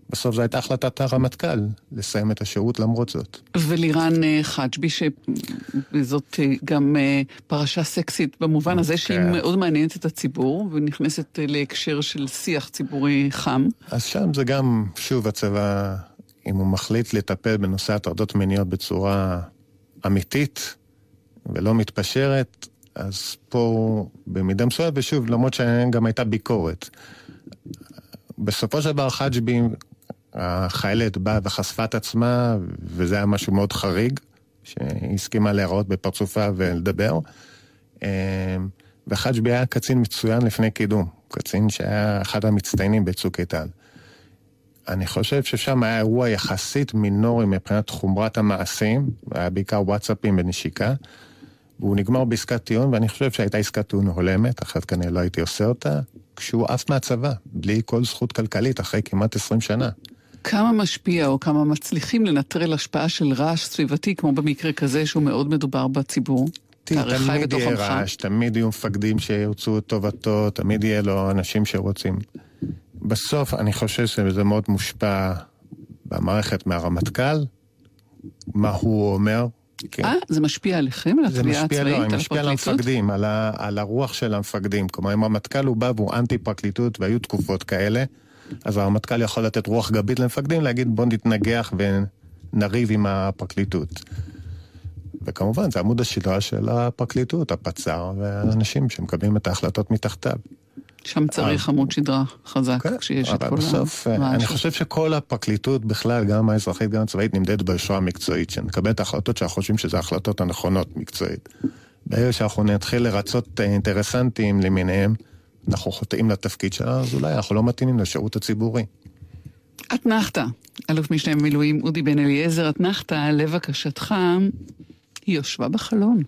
בסוף זו הייתה החלטת הרמטכ"ל לסיים את השירות למרות זאת. ולירן אה, חג'בי, שזאת אה, גם אה, פרשה סקסית במובן הזה שהיא כן. מאוד מעניינת את הציבור, ונכנסת להקשר של שיח ציבורי חם. אז שם זה גם, שוב, הצבא, אם הוא מחליט לטפל בנושא הטרדות מיניות בצורה אמיתית ולא מתפשרת, אז פה במידה מסוימת, ושוב, למרות שגם הייתה ביקורת. בסופו של דבר חג'בי, החיילת באה וחשפה את עצמה, וזה היה משהו מאוד חריג, שהיא הסכימה להיראות בפרצופה ולדבר. אמ, וחג'בי היה קצין מצוין לפני קידום, קצין שהיה אחד המצטיינים בצוק איתן. אני חושב ששם היה אירוע יחסית מינורי מבחינת חומרת המעשים, היה בעיקר וואטסאפים ונשיקה, והוא נגמר בעסקת טיעון, ואני חושב שהייתה עסקת טיעון הולמת, אחרת כנראה לא הייתי עושה אותה, כשהוא עף מהצבא, בלי כל זכות כלכלית, אחרי כמעט 20 שנה. כמה משפיע או כמה מצליחים לנטרל השפעה של רעש סביבתי, כמו במקרה כזה שהוא מאוד מדובר בציבור? תמיד יהיה. רעש, תמיד יהיו מפקדים שירצו את טובתו, תמיד יהיה לו אנשים שרוצים. בסוף אני חושב שזה מאוד מושפע במערכת מהרמטכ"ל, מה הוא אומר. כן. אה, זה משפיע עליכם, על התביעה הצבאית, על זה משפיע על הפרקליטות? המפקדים, על, ה, על הרוח של המפקדים. כלומר, אם הרמטכ"ל הוא בא והוא אנטי פרקליטות, והיו תקופות כאלה, אז הרמטכ"ל יכול לתת רוח גבית למפקדים, להגיד בוא נתנגח ונריב עם הפרקליטות. וכמובן, זה עמוד השדרה של הפרקליטות, הפצ"ר והאנשים שמקבלים את ההחלטות מתחתיו. שם צריך עמוד שדרה חזק, כן, כשיש את כל בסוף, אה, הרעש אני. חושב שכל הפרקליטות בכלל, גם האזרחית, גם הצבאית, נמדדת ביושרה המקצועית, שנקבל את ההחלטות שאנחנו חושבים שזה ההחלטות הנכונות מקצועית. ברגע שאנחנו נתחיל לרצות אה, אינטרסנטים למיניהם, אנחנו חוטאים לתפקיד שלנו, אז אולי אנחנו לא מתאימים לשירות הציבורי. אתנחתא, אלוף משנה במילואים אודי בן אליעזר, אתנחתא, לבקשתך, היא יושבה בחלון.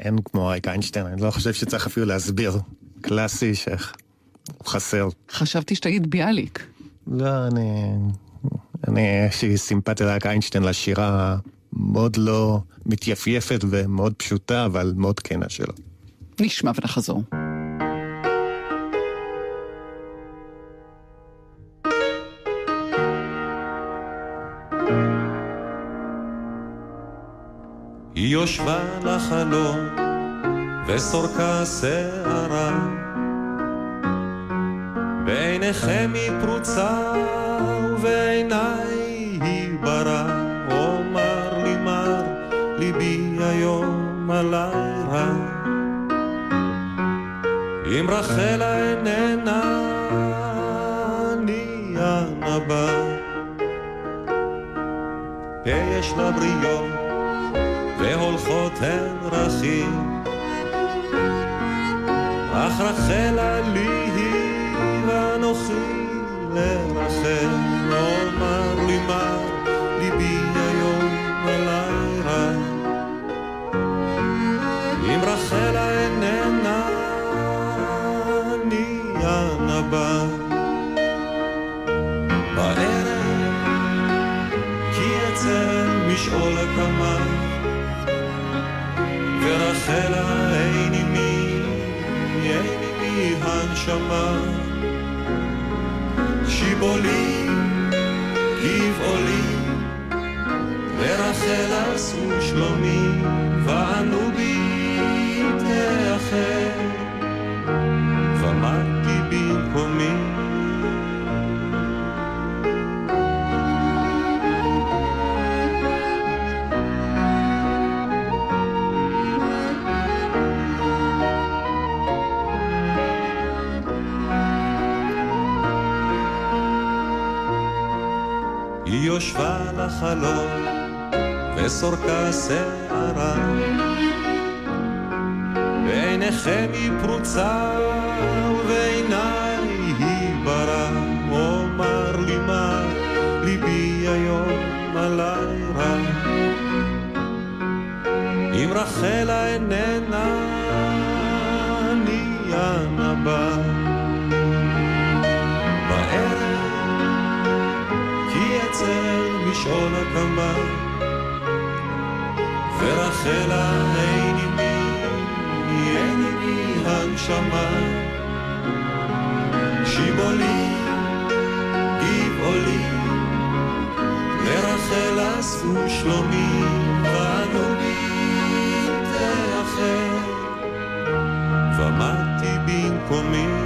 אין כמו אריק איינשטיין, אני לא חושב שצריך אפילו להסביר. קלאסי שהוא חסר. חשבתי שתגיד ביאליק. לא, אני... אני, יש לי סימפתיה לאריק איינשטיין לשירה מאוד לא מתייפייפת ומאוד פשוטה, אבל מאוד כנה שלו. נשמע ונחזור. היא יושבה לחלום וסורקה שערה בעיניכם היא פרוצה ובעיניי היא ברא אומר לי מר ליבי היום עלי רע אם רחלה איננה אני הנבא. יש לה בריות והולכות הן רכים. אך רחלה לי ואנוכי לרחל, אומר לי מה ליבי היום עלי רע. אם רחלה איננה אני הנבא. בערב כי אצל משעול הקמה ורחלה אין עימי, אין עימי הנשמה. שיבולי, גבעולי, ורחל עשו שלומי, וענו יושבה לחלום וסורקה שערה בעיניכם היא פרוצה ובעיניי היא ברא אומר לי מה ליבי היום עלי רע. אם רחלה איננה ורחלה אין עימי, אין עימי הנשמה שיבולי, גבעולי לרחל עשו שלומי, ואנו תאחר, ומדתי במקומי.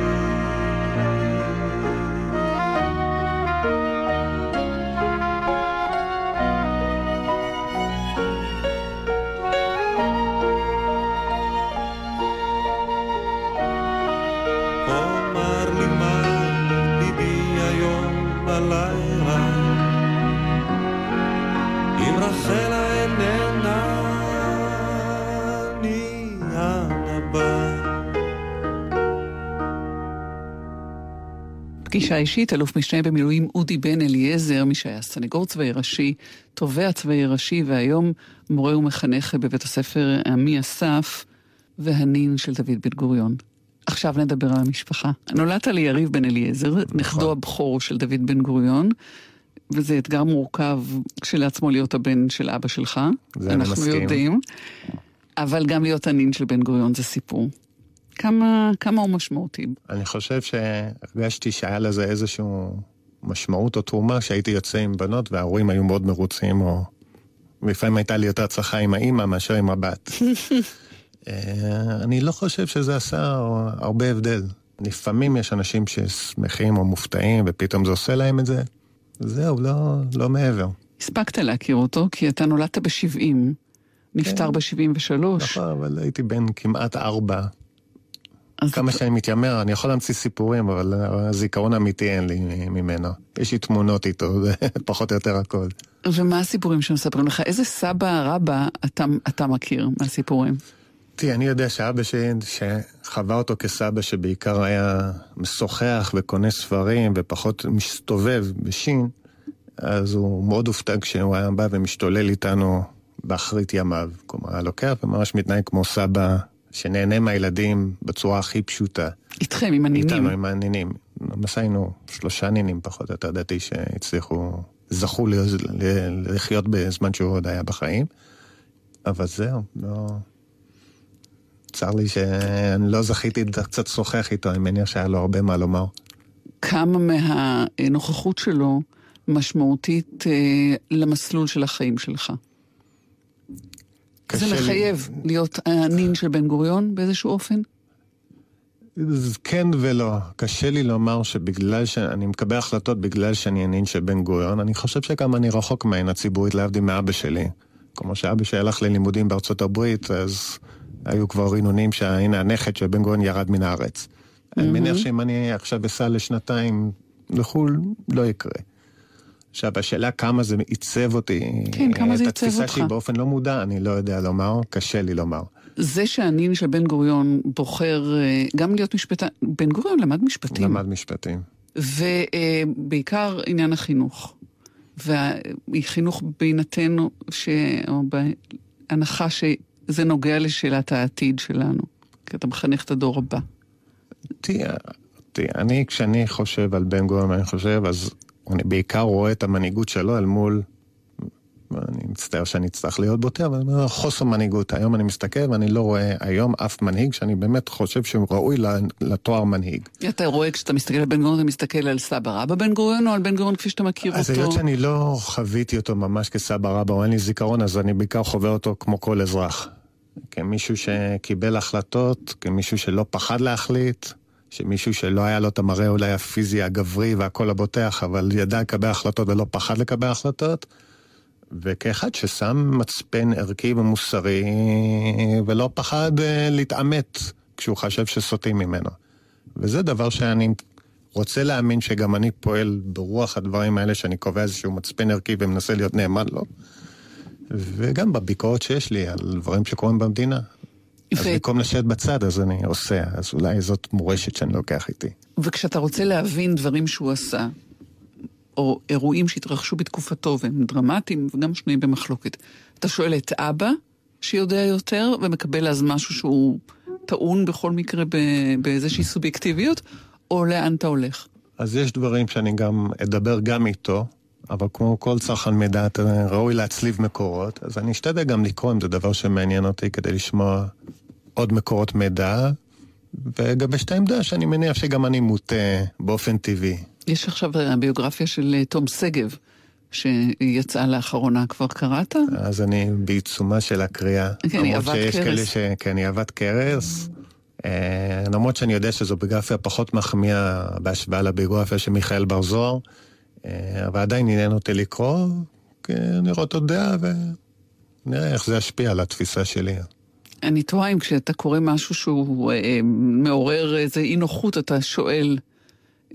פגישה אישית, אלוף משנה במילואים אודי בן אליעזר, מי שהיה סנגור צבאי ראשי, תובע צבאי ראשי, והיום מורה ומחנך בבית הספר עמי אסף, והנין של דוד בן גוריון. עכשיו נדבר על המשפחה. נולדת ליריב בן אליעזר, נכון. נכדו הבכור של דוד בן גוריון, וזה אתגר מורכב כשלעצמו להיות הבן של אבא שלך. זה אני מסכים. אנחנו יודעים. אבל גם להיות הנין של בן גוריון זה סיפור. כמה, כמה הוא משמעותי? אני חושב שהרגשתי שהיה לזה איזושהי משמעות או תרומה שהייתי יוצא עם בנות וההורים היו מאוד מרוצים, או לפעמים הייתה לי יותר הצלחה עם האימא מאשר עם הבת. [laughs] אה, אני לא חושב שזה עשה הרבה הבדל. לפעמים יש אנשים ששמחים או מופתעים ופתאום זה עושה להם את זה. זהו, לא, לא מעבר. הספקת להכיר אותו כי אתה נולדת ב-70, נפטר כן. ב-73. נכון, אבל הייתי בן כמעט ארבע כמה שאני מתיימר, אני יכול להמציא סיפורים, אבל הזיכרון האמיתי אין לי ממנו. יש לי תמונות איתו, זה [laughs] פחות או יותר הכל. ומה הסיפורים שמספרים לך? איזה סבא רבא אתה, אתה מכיר מהסיפורים? תראי, אני יודע שאבא שלי, שחווה אותו כסבא שבעיקר היה משוחח וקונה ספרים ופחות מסתובב בשין, אז הוא מאוד הופתע כשהוא היה בא ומשתולל איתנו באחרית ימיו. כלומר, היה לוקח וממש מתנהג כמו סבא שנהנה מהילדים בצורה הכי פשוטה. איתכם, עם הנינים. איתנו, עם הנינים. ממש היינו שלושה נינים פחות או יותר, דעתי שהצליחו, זכו לחיות בזמן שהוא עוד היה בחיים. אבל זהו, לא... צר לי שאני לא זכיתי קצת לשוחח איתו, אני מניח שהיה לו הרבה מה לומר. כמה מהנוכחות שלו משמעותית אה, למסלול של החיים שלך? זה מחייב לי... להיות הנין של בן גוריון באיזשהו אופן? כן ולא. קשה לי לומר שבגלל שאני מקבל החלטות בגלל שאני הנין של בן גוריון, אני חושב שגם אני רחוק מהעין הציבורית להבדיל מאבא שלי. כמו שאבא שלי הלך ללימודים בארצות הברית, אז היו כבר רינונים שהנה הנכד של בן גוריון ירד מן הארץ. Mm-hmm. אני מניח שאם אני עכשיו אסע לשנתיים לחו"ל, לא יקרה. עכשיו, השאלה כמה זה עיצב אותי, כן, כמה זה עיצב אותך. את התפיסה שלי באופן לא מודע, אני לא יודע לומר, קשה לי לומר. זה שהנין של בן גוריון בוחר אה, גם להיות משפטן, בן גוריון למד משפטים. למד משפטים. ובעיקר עניין החינוך. והחינוך בהינתן, ש... או בהנחה שזה נוגע לשאלת העתיד שלנו, כי אתה מחנך את הדור הבא. תראה, תראה, אני, כשאני חושב על בן גוריון, אני חושב, אז אני בעיקר רואה את המנהיגות שלו אל מול, אני מצטער שאני אצטרך להיות בוטה, אבל אני אומר, חוסר מנהיגות. היום אני מסתכל ואני לא רואה היום אף מנהיג שאני באמת חושב שהוא ראוי לתואר מנהיג. אתה רואה כשאתה מסתכל על בן גוריון, אתה מסתכל על סבא רבא בן גוריון או על בן גוריון כפי שאתה מכיר אז אותו? אז היות שאני לא חוויתי אותו ממש כסבא רבא או אין לי זיכרון, אז אני בעיקר חווה אותו כמו כל אזרח. כמישהו שקיבל החלטות, כמישהו שלא פחד להחליט. שמישהו שלא היה לו את המראה אולי הפיזי הגברי והכל הבוטח, אבל ידע לקבל החלטות ולא פחד לקבל החלטות, וכאחד ששם מצפן ערכי ומוסרי ולא פחד אה, להתעמת כשהוא חשב שסוטים ממנו. וזה דבר שאני רוצה להאמין שגם אני פועל ברוח הדברים האלה, שאני קובע איזשהו מצפן ערכי ומנסה להיות נאמן לו. וגם בביקורת שיש לי על דברים שקורים במדינה. אז במקום לשבת בצד, אז אני עושה, אז אולי זאת מורשת שאני לוקח איתי. וכשאתה רוצה להבין דברים שהוא עשה, או אירועים שהתרחשו בתקופתו והם דרמטיים וגם שנויים במחלוקת, אתה שואל את אבא, שיודע יותר, ומקבל אז משהו שהוא טעון בכל מקרה באיזושהי סובייקטיביות, או לאן אתה הולך? אז יש דברים שאני גם אדבר גם איתו, אבל כמו כל צרכן מידע, אתה ראוי להצליב מקורות, אז אני אשתדל גם לקרוא אם זה דבר שמעניין אותי כדי לשמוע עוד מקורות מידע, ולגבש את העמדה שאני מניח שגם אני מוטה באופן טבעי. יש עכשיו הביוגרפיה של אה, תום שגב, שיצאה לאחרונה, כבר קראת? אז אני בעיצומה של הקריאה. כן, היא כרס. כאלה ש... כן, היא עבת כרס. אה, למרות שאני יודע שזו ביוגרפיה פחות מחמיאה בהשוואה לביוגרפיה של מיכאל בר זוהר, אבל עדיין עניין אותי לקרוא, לראות עוד דעה ונראה איך זה ישפיע על התפיסה שלי. אני תוהה אם כשאתה קורא משהו שהוא אה, אה, מעורר איזה אי נוחות, אתה שואל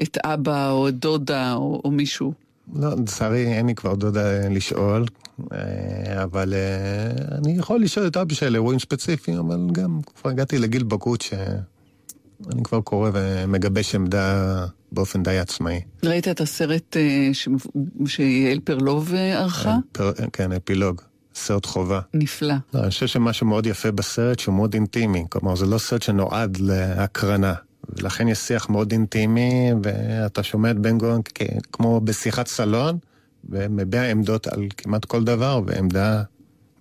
את אבא או את דודה או, או מישהו. לא, לצערי אין לי כבר דודה לשאול, אה, אבל אה, אני יכול לשאול את אבא על אירועים ספציפיים, אבל גם כבר הגעתי לגיל בגרות שאני כבר קורא ומגבש עמדה באופן די עצמאי. ראית את הסרט אה, ש- שיעל פרלוב אה, ערכה? פר- כן, אפילוג, סרט חובה. נפלא. לא, אני חושב שמשהו מאוד יפה בסרט שהוא מאוד אינטימי, כלומר זה לא סרט שנועד להקרנה. ולכן יש שיח מאוד אינטימי, ואתה שומע את בן גוריון כ- כמו בשיחת סלון, ומביע עמדות על כמעט כל דבר, ועמדה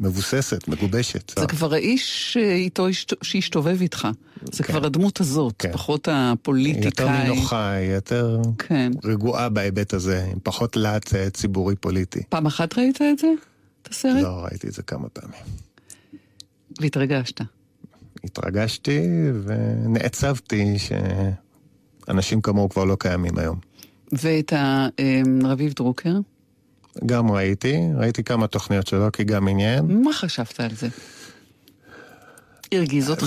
מבוססת, מגובשת. זה כבר האיש איתו השת- שהשתובב איתך. זה כבר הדמות הזאת, כן. פחות היא יותר הפוליטיקאי. נינוחה, יותר כן. רגועה בהיבט הזה, עם פחות להט אה, ציבורי פוליטי. פעם אחת ראית את זה? את הסרט? לא, ראיתי את זה כמה פעמים. והתרגשת. התרגשתי ונעצבתי שאנשים כמוהו כבר לא קיימים היום. ואת ה- אה, דרוקר? גם ראיתי, ראיתי כמה תוכניות שלו, כי גם עניין. מה חשבת על זה? הרגיז אותך?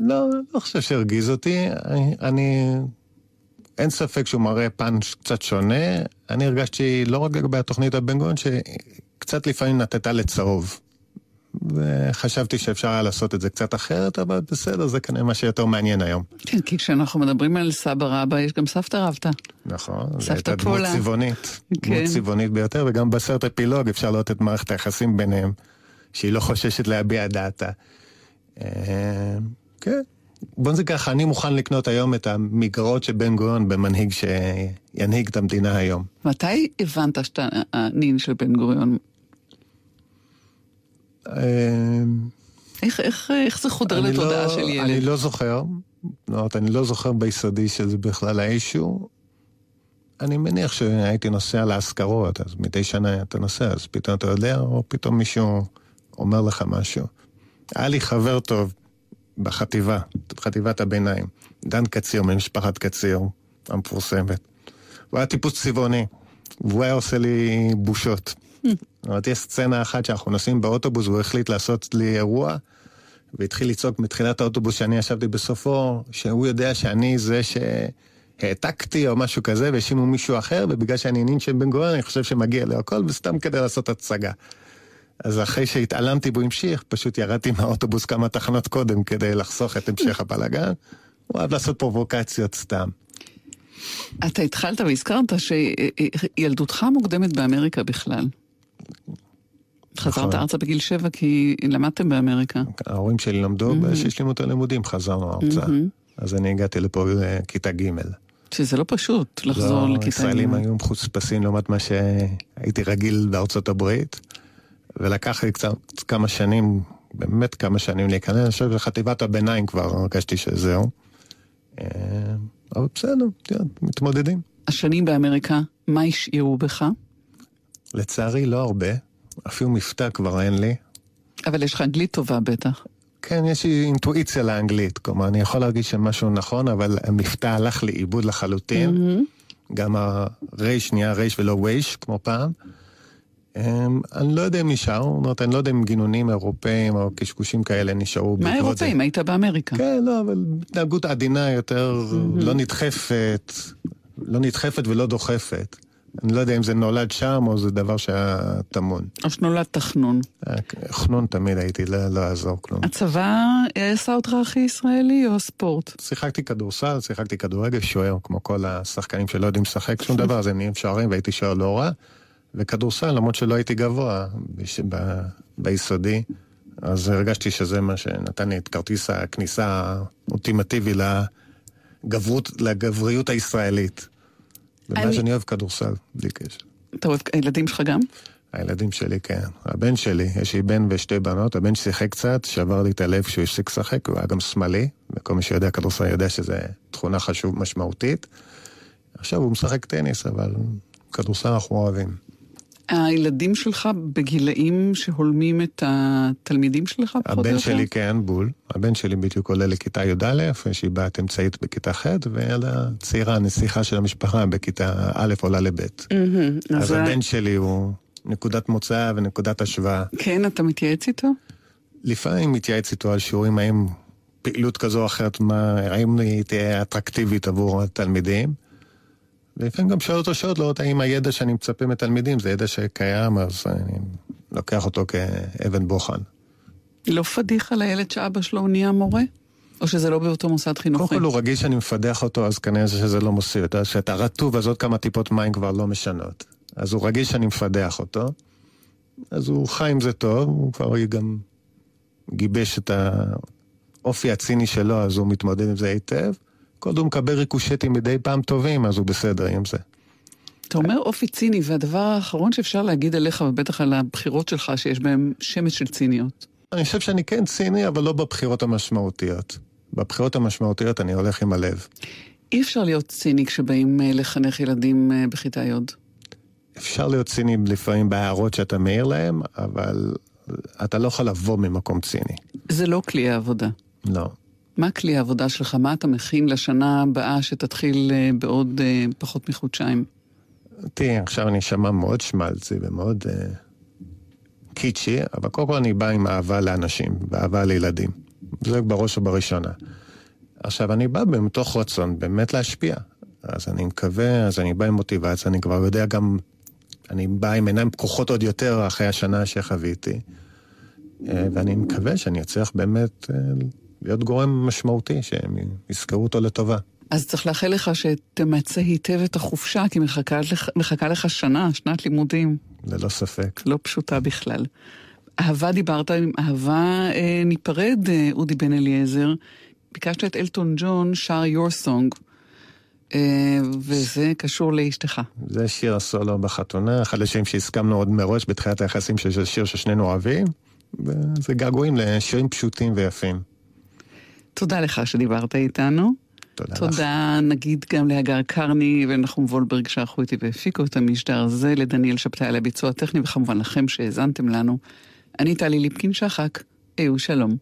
לא, לא חושב שהרגיז אותי. אני, אני... אין ספק שהוא מראה פן קצת שונה. אני הרגשתי, לא רק לגבי התוכנית הבן גוריון, שקצת לפעמים נטטה לצהוב. וחשבתי שאפשר היה לעשות את זה קצת אחרת, אבל בסדר, זה כנראה מה שיותר מעניין היום. כן, כי כשאנחנו מדברים על סבא רבא, יש גם סבתא רבתא. נכון, זו הייתה דמות. צבעונית. כן. דמות צבעונית ביותר, וגם בסרט אפילוג אפשר לראות את מערכת היחסים ביניהם, שהיא לא חוששת להביע את דעתה. אה, כן. בוא נזה ככה, אני מוכן לקנות היום את המגרעות של בן גוריון במנהיג שינהיג את המדינה היום. מתי הבנת שאתה הנין של בן גוריון? אה, איך, איך, איך זה חודר לתודעה לא- של ילד? אני לא זוכר, זאת אני לא זוכר ביסודי שזה בכלל האישו. אני מניח שהייתי נוסע להשכרות, אז מדי שנה אתה נוסע, אז פתאום אתה יודע, או פתאום מישהו אומר לך משהו. היה לי חבר טוב בחטיבה, בחטיבת הביניים, דן קציר ממשפחת קציר המפורסמת. הוא היה טיפוס צבעוני, והוא היה עושה לי בושות. זאת יש סצנה אחת שאנחנו נוסעים באוטובוס והוא החליט לעשות לי אירוע, והתחיל לצעוק מתחילת האוטובוס שאני ישבתי בסופו, שהוא יודע שאני זה שהעתקתי או משהו כזה, והאשימו מישהו אחר, ובגלל שאני נין של בן גוריון, אני חושב שמגיע לו הכל, וסתם כדי לעשות הצגה. אז אחרי שהתעלמתי והוא המשיך, פשוט ירדתי מהאוטובוס כמה תחנות קודם כדי לחסוך את המשך הבלאגן. הוא אוהב לעשות פרובוקציות סתם. אתה התחלת והזכרת שילדותך מוקדמת באמריקה בכלל. חזרת נכון. ארצה בגיל שבע כי למדתם באמריקה. ההורים שלי למדו, כשהשלימו את הלימודים חזרנו ארצה. אז אני הגעתי לפה לכיתה ג'. שזה לא פשוט לחזור לא, לכיתה. ישראלים ג'. היו מחוספסים לעומת מה שהייתי רגיל בארצות הברית, ולקח לי קצת כמה שנים, באמת כמה שנים להיכנס, אני חושב שבחטיבת הביניים כבר הרגשתי שזהו. אה, אבל בסדר, מתמודדים. השנים באמריקה, מה השאירו בך? לצערי לא הרבה, אפילו מבטא כבר אין לי. אבל יש לך אנגלית טובה בטח. כן, יש לי אינטואיציה לאנגלית, כלומר, אני יכול להרגיש שמשהו נכון, אבל המבטא הלך לאיבוד לחלוטין. גם הרייש נהיה רייש ולא וייש, כמו פעם. אמ, אני לא יודע אם נשאר, זאת אומרת, אני לא יודע אם גינונים אירופאים או קשקושים כאלה נשארו מה זה. אירופאים? היית באמריקה. כן, לא, אבל התנהגות עדינה יותר, לא נדחפת, לא נדחפת ולא דוחפת. אני לא יודע אם זה נולד שם או זה דבר שהיה טמון. או שנולדת חנון. חנון תמיד הייתי, לא לא יעזור כלום. הצבא אה, עשה אותך הכי ישראלי או הספורט? שיחקתי כדורסל, שיחקתי כדורגל, שוער, כמו כל השחקנים שלא יודעים לשחק שום [laughs] דבר, אז הם נהיים שוערים והייתי שוער לא רע. וכדורסל, למרות שלא הייתי גבוה בש... ב... ביסודי, אז הרגשתי שזה מה שנתן לי את כרטיס הכניסה האולטימטיבי לגברות, לגבריות הישראלית. ומאז אני- אני אוהב כדורסל, בלי קשר. אתה אוהב, הילדים שלך גם? הילדים שלי, כן. הבן שלי, יש לי בן ושתי בנות, הבן שיחק קצת, שבר לי את הלב כשהוא הפסיק לשחק, הוא היה גם שמאלי, וכל מי שיודע כדורסל יודע שזו תכונה חשוב, משמעותית. עכשיו הוא משחק טניס, אבל כדורסל אנחנו אוהבים. הילדים שלך בגילאים שהולמים את התלמידים שלך? הבן שלי כן, בול. הבן שלי בדיוק עולה לכיתה י"א, לי בת אמצעית בכיתה ח', והצעירה, הנסיכה של המשפחה בכיתה א' עולה לב'. אז הבן שלי הוא נקודת מוצא ונקודת השוואה. כן, אתה מתייעץ איתו? לפעמים מתייעץ איתו על שיעורים, האם פעילות כזו או אחרת, מה, האם היא תהיה אטרקטיבית עבור התלמידים. ולפעמים גם שואל אותו שאלות, לראות האם הידע שאני מצפה מתלמידים זה ידע שקיים, אז אני לוקח אותו כאבן בוחן. לא פדיחה לילד שאבא שלו נהיה מורה? או שזה לא באותו מוסד חינוכי? קודם כל הוא רגיל שאני מפדח אותו, אז כנראה שזה לא מוסיף. אתה יודע, שאתה רטוב, אז עוד כמה טיפות מים כבר לא משנות. אז הוא רגיל שאני מפדח אותו, אז הוא חי עם זה טוב, הוא כבר גם גיבש את האופי הציני שלו, אז הוא מתמודד עם זה היטב. כל הוא מקבל ריקושטים מדי פעם טובים, אז הוא בסדר עם זה. אתה אומר אופי ציני, והדבר האחרון שאפשר להגיד עליך, ובטח על הבחירות שלך, שיש בהן שמץ של ציניות. אני חושב שאני כן ציני, אבל לא בבחירות המשמעותיות. בבחירות המשמעותיות אני הולך עם הלב. אי אפשר להיות ציני כשבאים אה, לחנך ילדים אה, בכיתה י'. אפשר להיות ציני לפעמים בהערות שאתה מעיר להם, אבל אתה לא יכול לבוא ממקום ציני. זה לא כלי העבודה. לא. מה כלי העבודה שלך? מה אתה מכין לשנה הבאה שתתחיל אה, בעוד אה, פחות מחודשיים? תראי, עכשיו אני אשמע מאוד שמלצי ומאוד uh, קיצ'י, אבל קודם כל אני בא עם אהבה לאנשים ואהבה לילדים. זה בראש ובראשונה. עכשיו, אני בא מתוך רצון באמת להשפיע. אז אני מקווה, אז אני בא עם מוטיבציה, אני כבר יודע גם, אני בא עם עיניים פקוחות עוד יותר אחרי השנה שחוויתי. ואני מקווה שאני אצליח באמת להיות גורם משמעותי, שהם יזכרו אותו לטובה. אז צריך לאחל לך שתמצה היטב את החופשה, כי מחכה לך, מחכה לך שנה, שנת לימודים. ללא ספק. לא פשוטה בכלל. אהבה דיברת, עם אהבה אה, ניפרד, אה, אודי בן אליעזר. ביקשת את אלטון ג'ון, שר Your Song, אה, וזה קשור לאשתך. זה שיר הסולו בחתונה, אחד השירים שהסכמנו עוד מראש בתחילת היחסים, שזה שיר ששנינו אוהבים, וזה געגועים לשירים פשוטים ויפים. תודה לך שדיברת איתנו. תודה, תודה לך. תודה נגיד גם להגר קרני ונחום וולברג שערכו איתי והפיקו את המשדר הזה, לדניאל שבתאי על הביצוע הטכני, וכמובן לכם שהאזנתם לנו. אני טלי ליפקין שחק, היו שלום.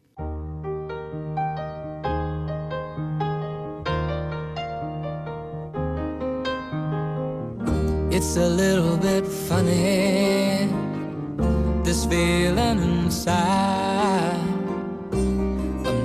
It's a little bit funny, this feeling inside.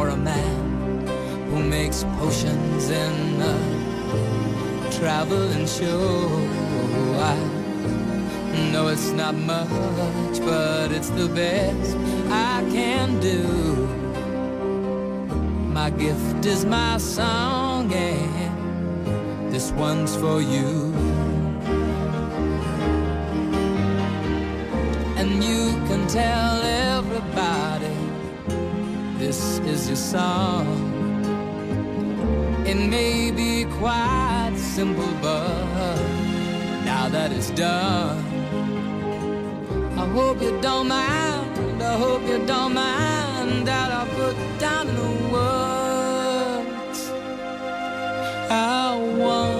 or a man who makes potions in a traveling show. I know it's not much, but it's the best I can do. My gift is my song, and this one's for you. And you can tell everybody this is your song. It may be quite simple, but now that it's done, I hope you don't mind. I hope you don't mind that I put down the words how wonderful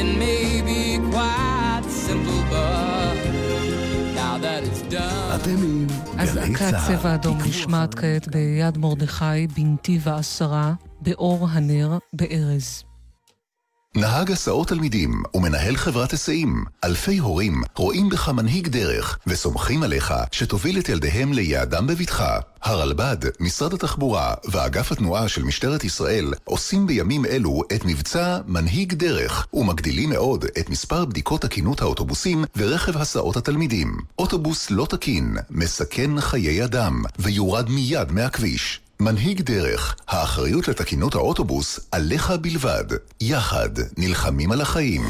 It may be quite simple, but now that it's done. אתם עם אז להקת צה"ל. צבע אדום נשמעת כעת ביד מרדכי בנתיב העשרה, באור הנר, בארז. נהג הסעות תלמידים ומנהל חברת היסעים, אלפי הורים רואים בך מנהיג דרך וסומכים עליך שתוביל את ילדיהם ליעדם בבטחה. הרלב"ד, משרד התחבורה ואגף התנועה של משטרת ישראל עושים בימים אלו את מבצע מנהיג דרך ומגדילים מאוד את מספר בדיקות תקינות האוטובוסים ורכב הסעות התלמידים. אוטובוס לא תקין, מסכן חיי אדם ויורד מיד מהכביש. מנהיג דרך, האחריות לתקינות האוטובוס עליך בלבד. יחד נלחמים על החיים.